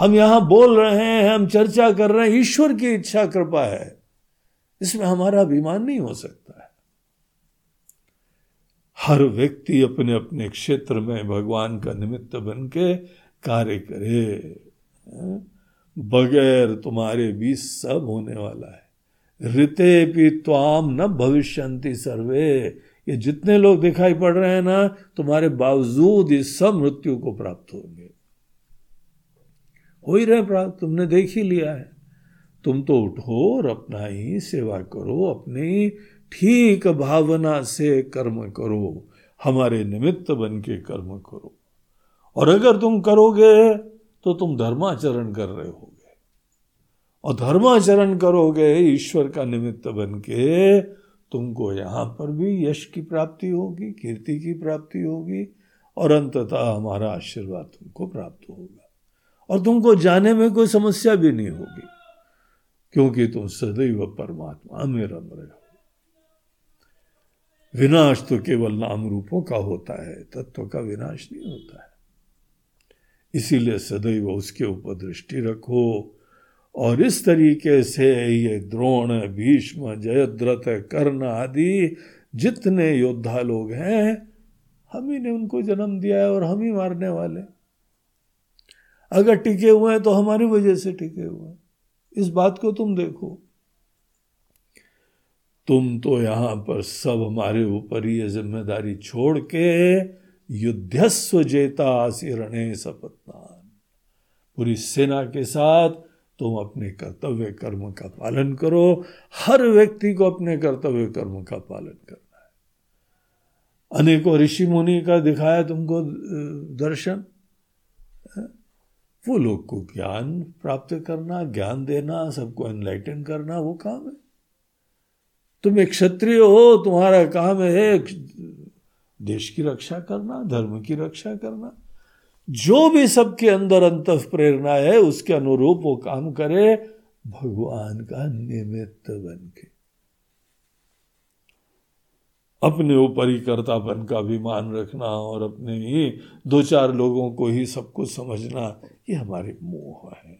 हम यहाँ बोल रहे हैं, हम चर्चा कर रहे हैं, ईश्वर की इच्छा कृपा है। इसमें हमारा अभिमान नहीं हो सकता है। हर व्यक्ति अपने अपने क्षेत्र में भगवान का निमित्त बन के कार्य करे। बगैर तुम्हारे भी सब होने वाला है। ऋते भी त्वाम न भविष्यंति सर्वे। ये जितने लोग दिखाई पड़ रहे हैं ना, तुम्हारे बावजूद इस सब मृत्यु को प्राप्त होंगे। हो ही रहे प्राप्त, तुमने देख ही लिया है। तुम तो उठो और अपना ही सेवा करो, अपनी ठीक भावना से कर्म करो, हमारे निमित्त बन के कर्म करो। और अगर तुम करोगे तो तुम धर्माचरण कर रहे होगे। और धर्माचरण करोगे, ईश्वर का निमित्त बन के तुमको यहाँ पर भी यश की प्राप्ति होगी, कीर्ति की प्राप्ति होगी और अंततः हमारा आशीर्वाद तुमको प्राप्त होगा। और तुमको जाने में कोई समस्या भी नहीं होगी, क्योंकि तुम सदैव परमात्मा में रम रहे हो। विनाश तो केवल नाम रूपों का होता है, तत्व का विनाश नहीं होता है। इसीलिए सदैव उसके ऊपर दृष्टि रखो और इस तरीके से ये द्रोण, भीष्म, जयद्रथ, कर्ण आदि जितने योद्धा लोग हैं, हम ही ने उनको जन्म दिया है और हम ही मारने वाले अगर टिके हुए हैं तो हमारी वजह से टिके हुए हैं। इस बात को तुम देखो। तुम तो यहाँ पर सब हमारे ऊपर ये ज़िम्मेदारी छोड़ के युद्धस्व जेता रण सपत्नान। पूरी सेना के साथ तुम अपने कर्तव्य कर्म का पालन करो। हर व्यक्ति को अपने कर्तव्य कर्म का पालन करना है। अनेकों ऋषि मुनि का दिखाया तुमको दर्शन वो लोग को ज्ञान प्राप्त करना, ज्ञान देना, सबको एनलाइटन करना, वो काम है। तुम एक क्षत्रिय हो, तुम्हारा काम है देश की रक्षा करना, धर्म की रक्षा करना। जो भी सबके अंदर अंत प्रेरणा है, उसके अनुरूप वो काम करे, भगवान का निमित्त बन के अपने ऊपर ही कर्तापन का अभिमान रखना और अपने ही दो चार लोगों को ही सब कुछ समझना, ये हमारे मोह है।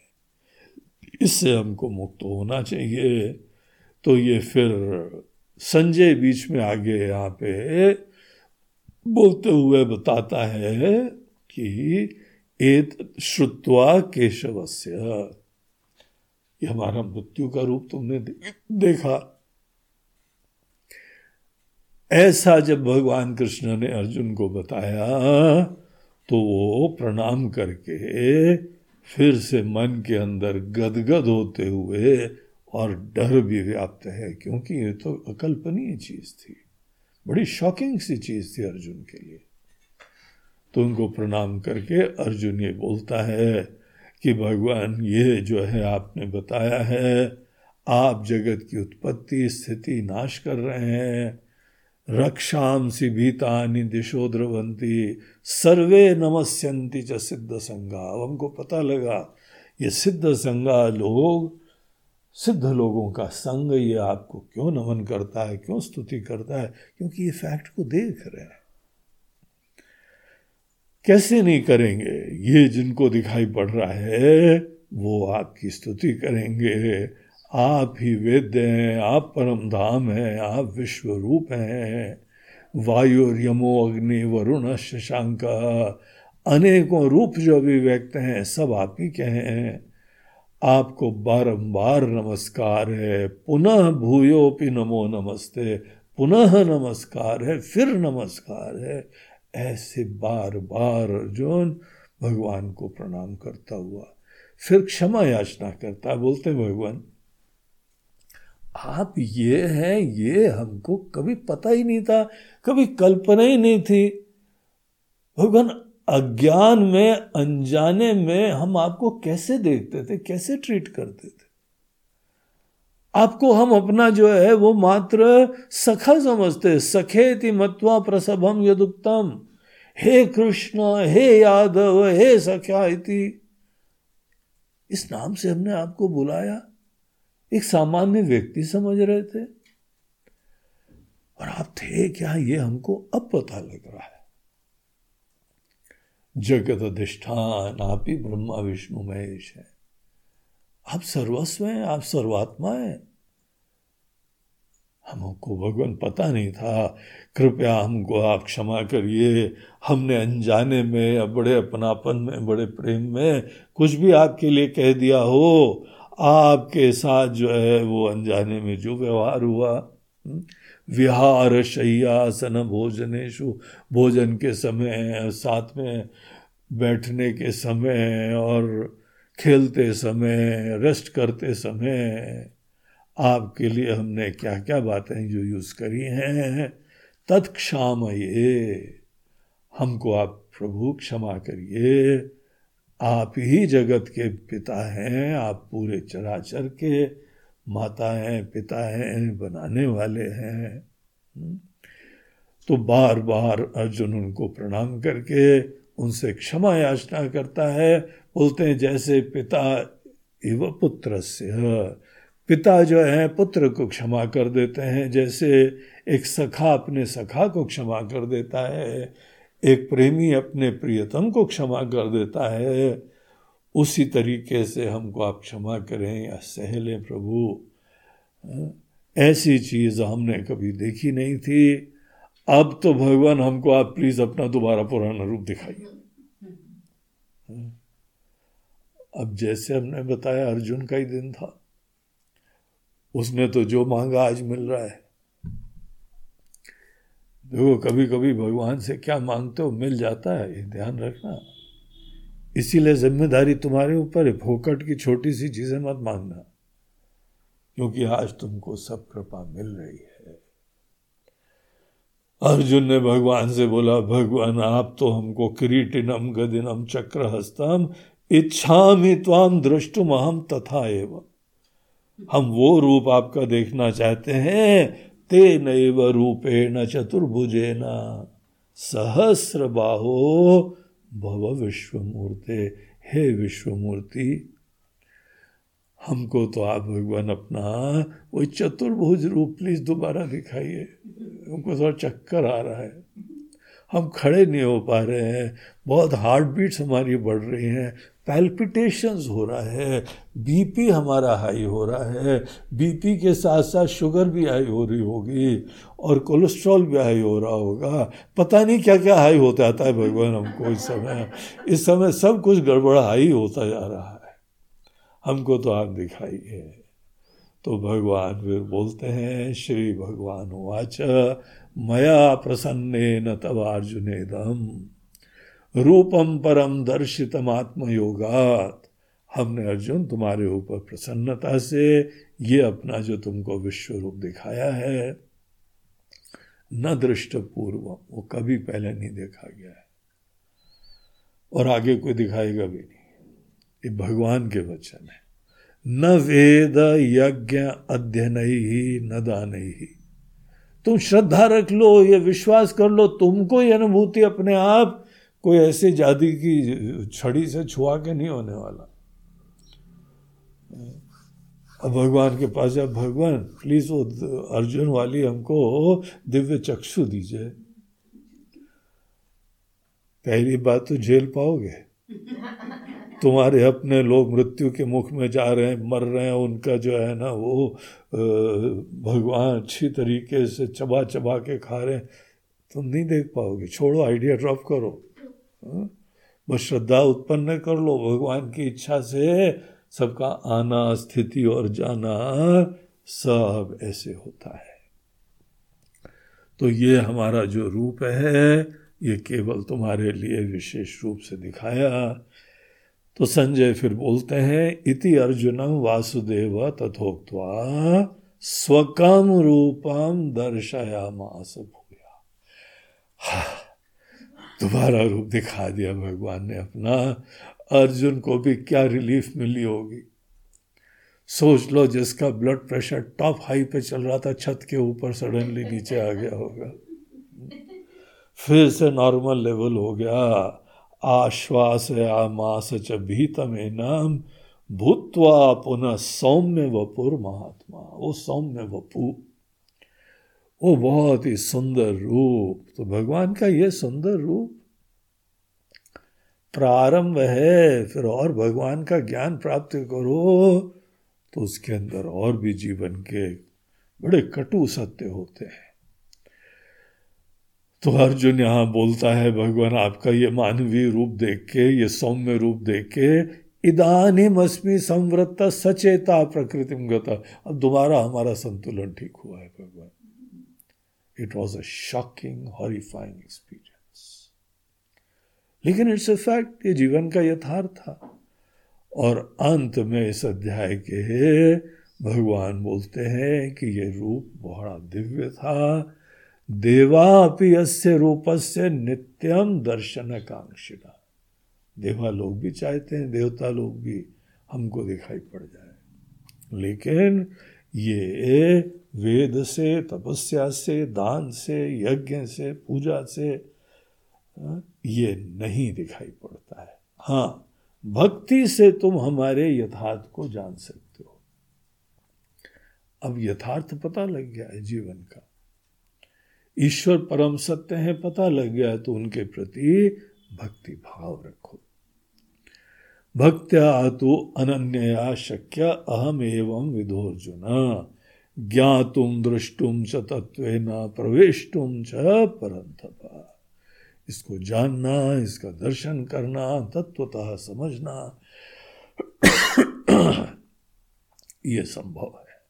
इससे हमको मुक्त होना चाहिए। तो ये फिर संजय बीच में आगे यहाँ पे बोलते हुए बताता है कि एत श्रुत्वा केशवस्य। ये हमारा मृत्यु का रूप तुमने देखा। ऐसा जब भगवान कृष्ण ने अर्जुन को बताया तो वो प्रणाम करके फिर से मन के अंदर गदगद होते हुए और डर भी व्याप्त है, क्योंकि ये तो अकल्पनीय चीज़ थी। बड़ी शॉकिंग सी चीज़ थी अर्जुन के लिए। तो उनको प्रणाम करके अर्जुन ये बोलता है कि भगवान, ये जो है आपने बताया है, आप जगत की उत्पत्ति, स्थिति नाश कर रहे हैं। रक्षाम सी भीतानी दिशो द्रवंती सर्वे नमस्यंती च सिद्ध संगा अब हमको पता लगा, ये सिद्ध संगा लोग, सिद्ध लोगों का संग ये आपको क्यों नमन करता है, क्यों स्तुति करता है? क्योंकि ये फैक्ट को देख रहे हैं। कैसे नहीं करेंगे? ये जिनको दिखाई पड़ रहा है, वो आपकी स्तुति करेंगे। आप ही वेद्य हैं, आप परम धाम हैं, आप विश्व रूप हैं। वायु यमो, अग्नि, वरुण, शशांक, अनेकों रूप जो भी व्यक्त हैं, सब आप ही हैं। आपको बारंबार नमस्कार है। पुनः भूयोपि नमो नमस्ते। पुनः नमस्कार है, फिर नमस्कार है। ऐसे बार बार अर्जुन भगवान को प्रणाम करता हुआ, फिर क्षमा याचना करता है बोलते, भगवान, आप ये हैं, ये हमको कभी पता ही नहीं था, कभी कल्पना ही नहीं थी। भगवान, अज्ञान में, अनजाने में हम आपको कैसे देखते थे, कैसे ट्रीट करते थे? आपको हम अपना जो है, वो मात्र सखा समझते सखे थी मत्वा प्रसभम यदुक्तम। हे कृष्ण, हे यादव, हे सख्या इस नाम से हमने आपको बुलाया। एक सामान्य व्यक्ति समझ रहे थे। और आप थे क्या? ये हमको अब पता लग रहा है। जगत अधिष्ठान, आप ही ब्रह्मा, विष्णु, महेश है। आप सर्वस्व हैं, आप सर्वात्मा हैं। हमको भगवान पता नहीं था। कृपया हमको आप क्षमा करिए। हमने अनजाने में या बड़े अपनापन में बड़े प्रेम में कुछ भी आपके लिए कह दिया हो आपके साथ जो है वो अनजाने में जो व्यवहार हुआ। हम्म, विहार शय्यासन भोजनेशु भोजन के समय साथ में बैठने के समय और खेलते समय रेस्ट करते समय। आपके लिए हमने क्या क्या बातें जो यूज़ करी हैं। तत्क्षाम ये हमको आप प्रभु क्षमा करिए। आप ही जगत के पिता हैं, आप पूरे चराचर के माता हैं, पिता हैं, बनाने वाले हैं। हम्म। तो बार बार अर्जुन उनको प्रणाम करके उनसे क्षमा याचना करता है। बोलते हैं, जैसे पिता एवं पुत्र से पिता जो है, पुत्र को क्षमा कर देते हैं। जैसे एक सखा अपने सखा को क्षमा कर देता है, एक प्रेमी अपने प्रियतम को क्षमा कर देता है, उसी तरीके से हमको आप क्षमा करें या सह लें प्रभु। ऐसी चीज़ हमने कभी देखी नहीं थी। अब तो भगवान हमको आप प्लीज़ अपना दोबारा पुराना रूप दिखाइए। अब जैसे हमने बताया अर्जुन का ही दिन था। उसने तो जो मांगा आज मिल रहा है। देखो कभी कभी भगवान से क्या मांगते हो, मिल जाता है, ये ध्यान रखना। इसीलिए ज़िम्मेदारी तुम्हारे ऊपर है, फोकट की छोटी सी चीज़ें मत मांगना, क्योंकि आज तुमको सब कृपा मिल रही है। अर्जुन ने भगवान से बोला, भगवान, आप तो हमको किरीटिनम गदिनम चक्र हस्तम इच्छा ताम दृष्टुम अहम तथा एवं। हम वो रूप आपका देखना चाहते हैं। ते नैव रूपेण चतुर्भुजे न सहस्र बाहो भव विश्वमूर्ते। हे विश्वमूर्ति, हमको तो आप भगवान अपना वो चतुर्भुज रूप प्लीज़ दोबारा दिखाइए। हमको थोड़ा चक्कर आ रहा है। हम खड़े नहीं हो पा रहे हैं। बहुत हार्ट बीट्स हमारी बढ़ रही हैं। पैल्पिटेशंस हो रहा है बीपी हमारा हाई हो रहा है बीपी के साथ साथ शुगर भी हाई हो रही होगी और कोलेस्ट्रॉल भी हाई हो रहा होगा। पता नहीं क्या क्या हाई होता आता है भगवान हमको इस समय। इस समय सब कुछ गड़बड़ हाई होता जा रहा है। हमको तो आप दिखाइए। तो भगवान फिर बोलते हैं, श्री भगवान वाच, मया प्रसन्न न तब अर्जुनेदम। रूपम परम दर्शितम आत्मयोगात हमने अर्जुन तुम्हारे ऊपर प्रसन्नता से ये अपना जो तुमको विश्व रूप दिखाया है, न दृष्ट पूर्व वो कभी पहले नहीं देखा गया है। और आगे कोई दिखाएगा भी नहीं। ये भगवान के वचन है। न वेद यज्ञ अध्ययन ही न दान। ही तुम श्रद्धा रख लो, ये विश्वास कर लो, तुमको ये अनुभूति अपने आप कोई ऐसे जादी की छड़ी से छुआ के नहीं होने वाला। अब भगवान के पास जब भगवान प्लीज़ वो अर्जुन वाली हमको दिव्य चक्षु दीजिए। पहली बात तो झेल पाओगे। तुम्हारे अपने लोग मृत्यु के मुख में जा रहे हैं, मर रहे हैं, उनका जो है ना वो भगवान अच्छी तरीके से चबा चबा के खा रहे हैं। तुम नहीं देख पाओगे। छोड़ो आइडिया ड्रॉप करो? बस श्रद्धा उत्पन्न कर लो, भगवान की इच्छा से सबका आना, स्थिति और जाना सब ऐसे होता है। तो ये हमारा जो रूप है, ये केवल तुम्हारे लिए विशेष रूप से दिखाया। तो संजय फिर बोलते हैं, इति अर्जुनम वासुदेव तथोक्वा स्वकम रूपम दर्शया मास भूया दोबारा रूप दिखा दिया भगवान ने अपना। अर्जुन को भी क्या रिलीफ मिली होगी? सोच लो जिसका ब्लड प्रेशर टॉप हाई पे चल रहा था, छत के ऊपर सडनली नीचे आ गया होगा। फिर से नॉर्मल लेवल हो गया। आश्वास आमास च भीतम नाम भूतवा पुनः सौम्य वपुर महात्मा। वो सौम्य वपु वो बहुत ही सुंदर रूप तो भगवान का ये सुंदर रूप। प्रारंभ है, फिर और भगवान का ज्ञान प्राप्त करो तो उसके अंदर और भी जीवन के बड़े कटु सत्य होते हैं। तो अर्जुन यहाँ बोलता है, भगवान आपका ये मानवीय रूप देख के, ये सौम्य रूप देख के इदानीम अस्मी संवृत्त सचेता प्रकृति गता। अब दोबारा हमारा संतुलन ठीक हुआ है, भगवान। It was a shocking horrifying experience लेकिन इट्स अ फैक्ट, ये जीवन का यथार्थ था। और अंत में इस अध्याय के भगवान बोलते हैं कि ये रूप बड़ा दिव्य था। देवापि अस्य रूपस्य नित्यम दर्शन कांक्षिणा देवा लोग भी चाहते हैं, देवता लोग भी हमको दिखाई पड़ जाए। लेकिन ये वेद से, तपस्या से, दान से, यज्ञ से, पूजा से ये नहीं दिखाई पड़ता है। हाँ भक्ति से तुम हमारे यथार्थ को जान सकते हो। अब यथार्थ पता लग गया है जीवन का। ईश्वर परम सत्य है, पता लग गया है तो उनके प्रति भक्ति भाव रखो। भक्त्या तो अनन्या शक्य अहम एवं विधोर्जुन ज्ञातुम दृष्टुम च तत्व न प्रवेशुम च परंतपा इसको जानना, इसका दर्शन करना तत्वतः समझना ये संभव है।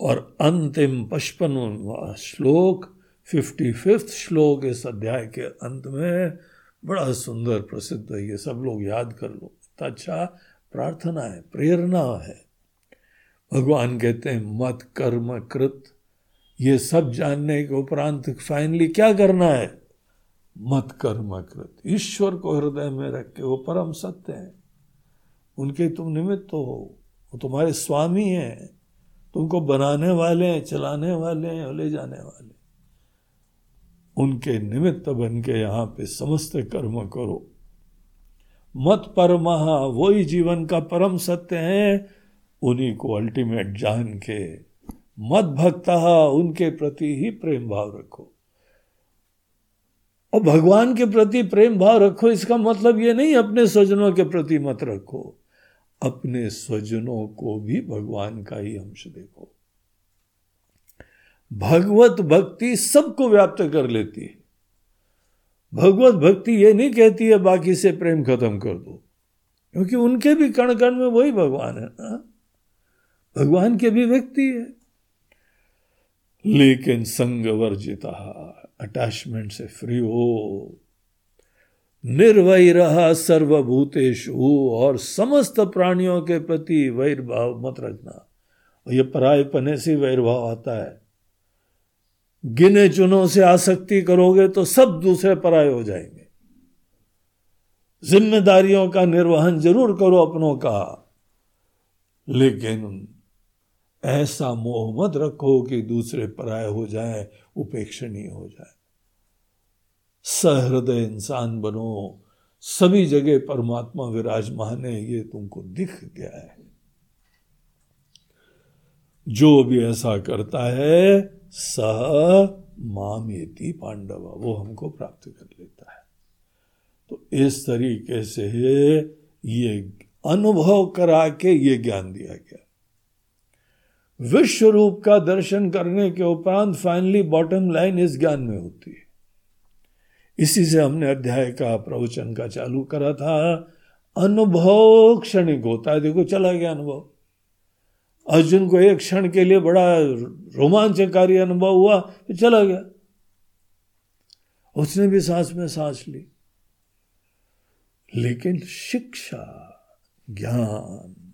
और अंतिम पचपन श्लोक फिफ्टी फिफ्थ श्लोक इस अध्याय के अंत में बड़ा सुंदर प्रसिद्ध है, ये सब लोग याद कर लो। इतना अच्छा प्रार्थना है, प्रेरणा है। भगवान कहते हैं, मत कर्म कृत। ये सब जानने के उपरांत फाइनली क्या करना है? मत कर्म कृत। ईश्वर को हृदय में रख के, वो परम सत्य है। उनके तुम निमित्त हो। वो तुम्हारे स्वामी हैं। तुमको बनाने वाले हैं, चलाने वाले हैं, ले जाने वाले उनके निमित्त बन के यहाँ पे समस्त कर्म करो। मत परमा वही जीवन का परम सत्य है। उन्हीं को अल्टीमेट जान के मत भक्ता उनके प्रति ही प्रेम भाव रखो। और भगवान के प्रति प्रेम भाव रखो, इसका मतलब ये नहीं अपने स्वजनों के प्रति मत रखो, अपने स्वजनों को भी भगवान का ही अंश देखो। भगवत भक्ति सबको व्याप्त कर लेती है। भगवत भक्ति ये नहीं कहती है, बाकी से प्रेम खत्म कर दो, क्योंकि उनके भी कण कण में वही भगवान है ना। भगवान के भी व्यक्ति है। लेकिन संग वर्जिता अटैचमेंट से फ्री हो। निर्वय रहा सर्वभूतेशु और समस्त प्राणियों के प्रति वैर भाव मत रखना। और ये पराय पने से वैर भाव आता है। गिने चुनों से आसक्ति करोगे तो सब दूसरे पराय हो जाएँगे। जिम्मेदारियों का निर्वहन ज़रूर करो अपनों का। लेकिन ऐसा मोह मत रखो कि दूसरे पराय हो जाए, उपेक्षणीय हो जाए। सहृदय इंसान बनो, सभी जगह परमात्मा विराजमान है, ये तुमको दिख गया है। जो भी ऐसा करता है, सह मामेती पांडव, वो हमको प्राप्त कर लेता है। तो इस तरीके से ये अनुभव करा के ये ज्ञान दिया गया। विश्व रूप का दर्शन करने के उपरांत फाइनली बॉटम लाइन इस ज्ञान में होती है। इसी से हमने अध्याय का प्रवचन का चालू करा था। अनुभव क्षणिक होता है। देखो, चला गया अनुभव। अर्जुन को एक क्षण के लिए बड़ा रोमांचकारी अनुभव हुआ तो चला गया। उसने भी सांस में सांस ली। लेकिन शिक्षा, ज्ञान,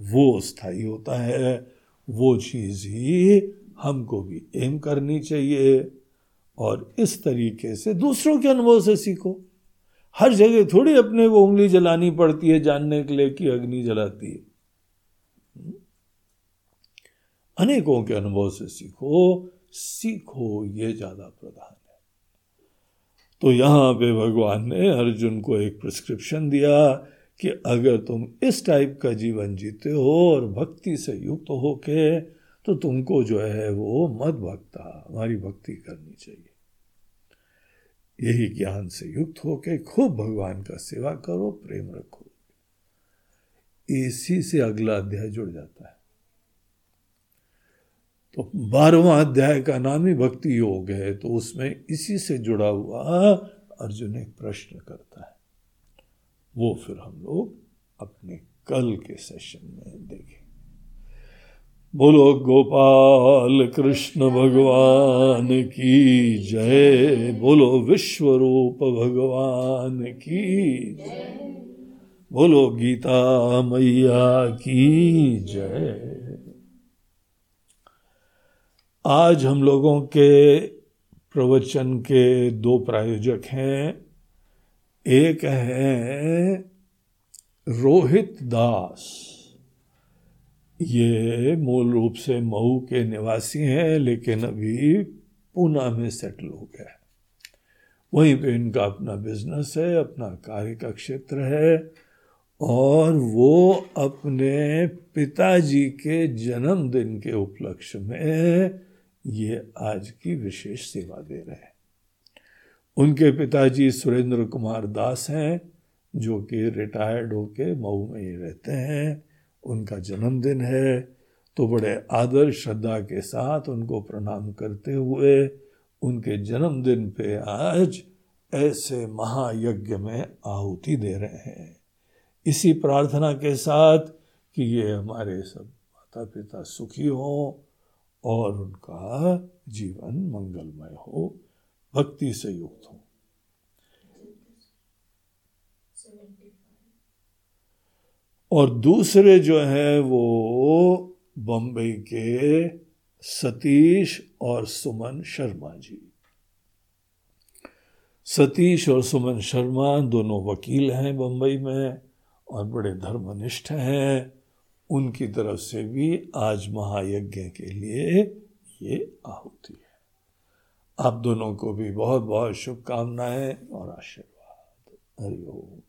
वो स्थायी होता है। वो चीज़ ही हमको भी एम करनी चाहिए और इस तरीके से दूसरों के अनुभव से सीखो। हर जगह थोड़ी अपने को उंगली जलानी पड़ती है जानने के लिए कि अग्नि जलाती है। अनेकों के अनुभव से सीखो सीखो, ये ज़्यादा प्रधान है। तो यहाँ पे भगवान ने अर्जुन को एक प्रिस्क्रिप्शन दिया कि अगर तुम इस टाइप का जीवन जीते हो और भक्ति से युक्त हो के तो तुमको जो है वो मत भक्ता, हमारी भक्ति करनी चाहिए। यही ज्ञान से युक्त होके खूब भगवान का सेवा करो, प्रेम रखो। इसी से अगला अध्याय जुड़ जाता है। तो बारहवा अध्याय का नाम ही भक्ति योग है तो उसमें इसी से जुड़ा हुआ अर्जुन एक प्रश्न करता है। वो फिर हम लोग अपने कल के सेशन में देखें बोलो, गोपाल कृष्ण भगवान की जय। बोलो विश्व रूप भगवान की बोलो, गीता मैया की जय। आज हम लोगों के प्रवचन के दो प्रायोजक हैं। एक है रोहित दास। ये मूल रूप से मऊ के निवासी हैं, लेकिन अभी पूना में सेटल हो। गया वहीं पे इनका अपना बिज़नेस है, अपना कार्य का क्षेत्र है, और वो अपने पिताजी के जन्मदिन के उपलक्ष्य में ये आज की विशेष सेवा दे रहे हैं। उनके पिताजी सुरेंद्र कुमार दास हैं, जो कि रिटायर्ड होके मऊ में ही रहते हैं। उनका जन्मदिन है तो बड़े आदर श्रद्धा के साथ उनको प्रणाम करते हुए उनके जन्मदिन पे आज ऐसे महायज्ञ में आहुति दे रहे हैं। इसी प्रार्थना के साथ कि ये हमारे सब माता पिता सुखी हों और उनका जीवन मंगलमय हो। भक्ति से युक्त हो। और दूसरे जो है वो बम्बई के सतीश और सुमन शर्मा जी। सतीश और सुमन शर्मा दोनों वकील हैं बम्बई में और बड़े धर्मनिष्ठ हैं। उनकी तरफ़ से भी आज महायज्ञ के लिए ये आहुति है। आप दोनों को भी बहुत बहुत शुभकामनाएँ और आशीर्वाद। हरिओम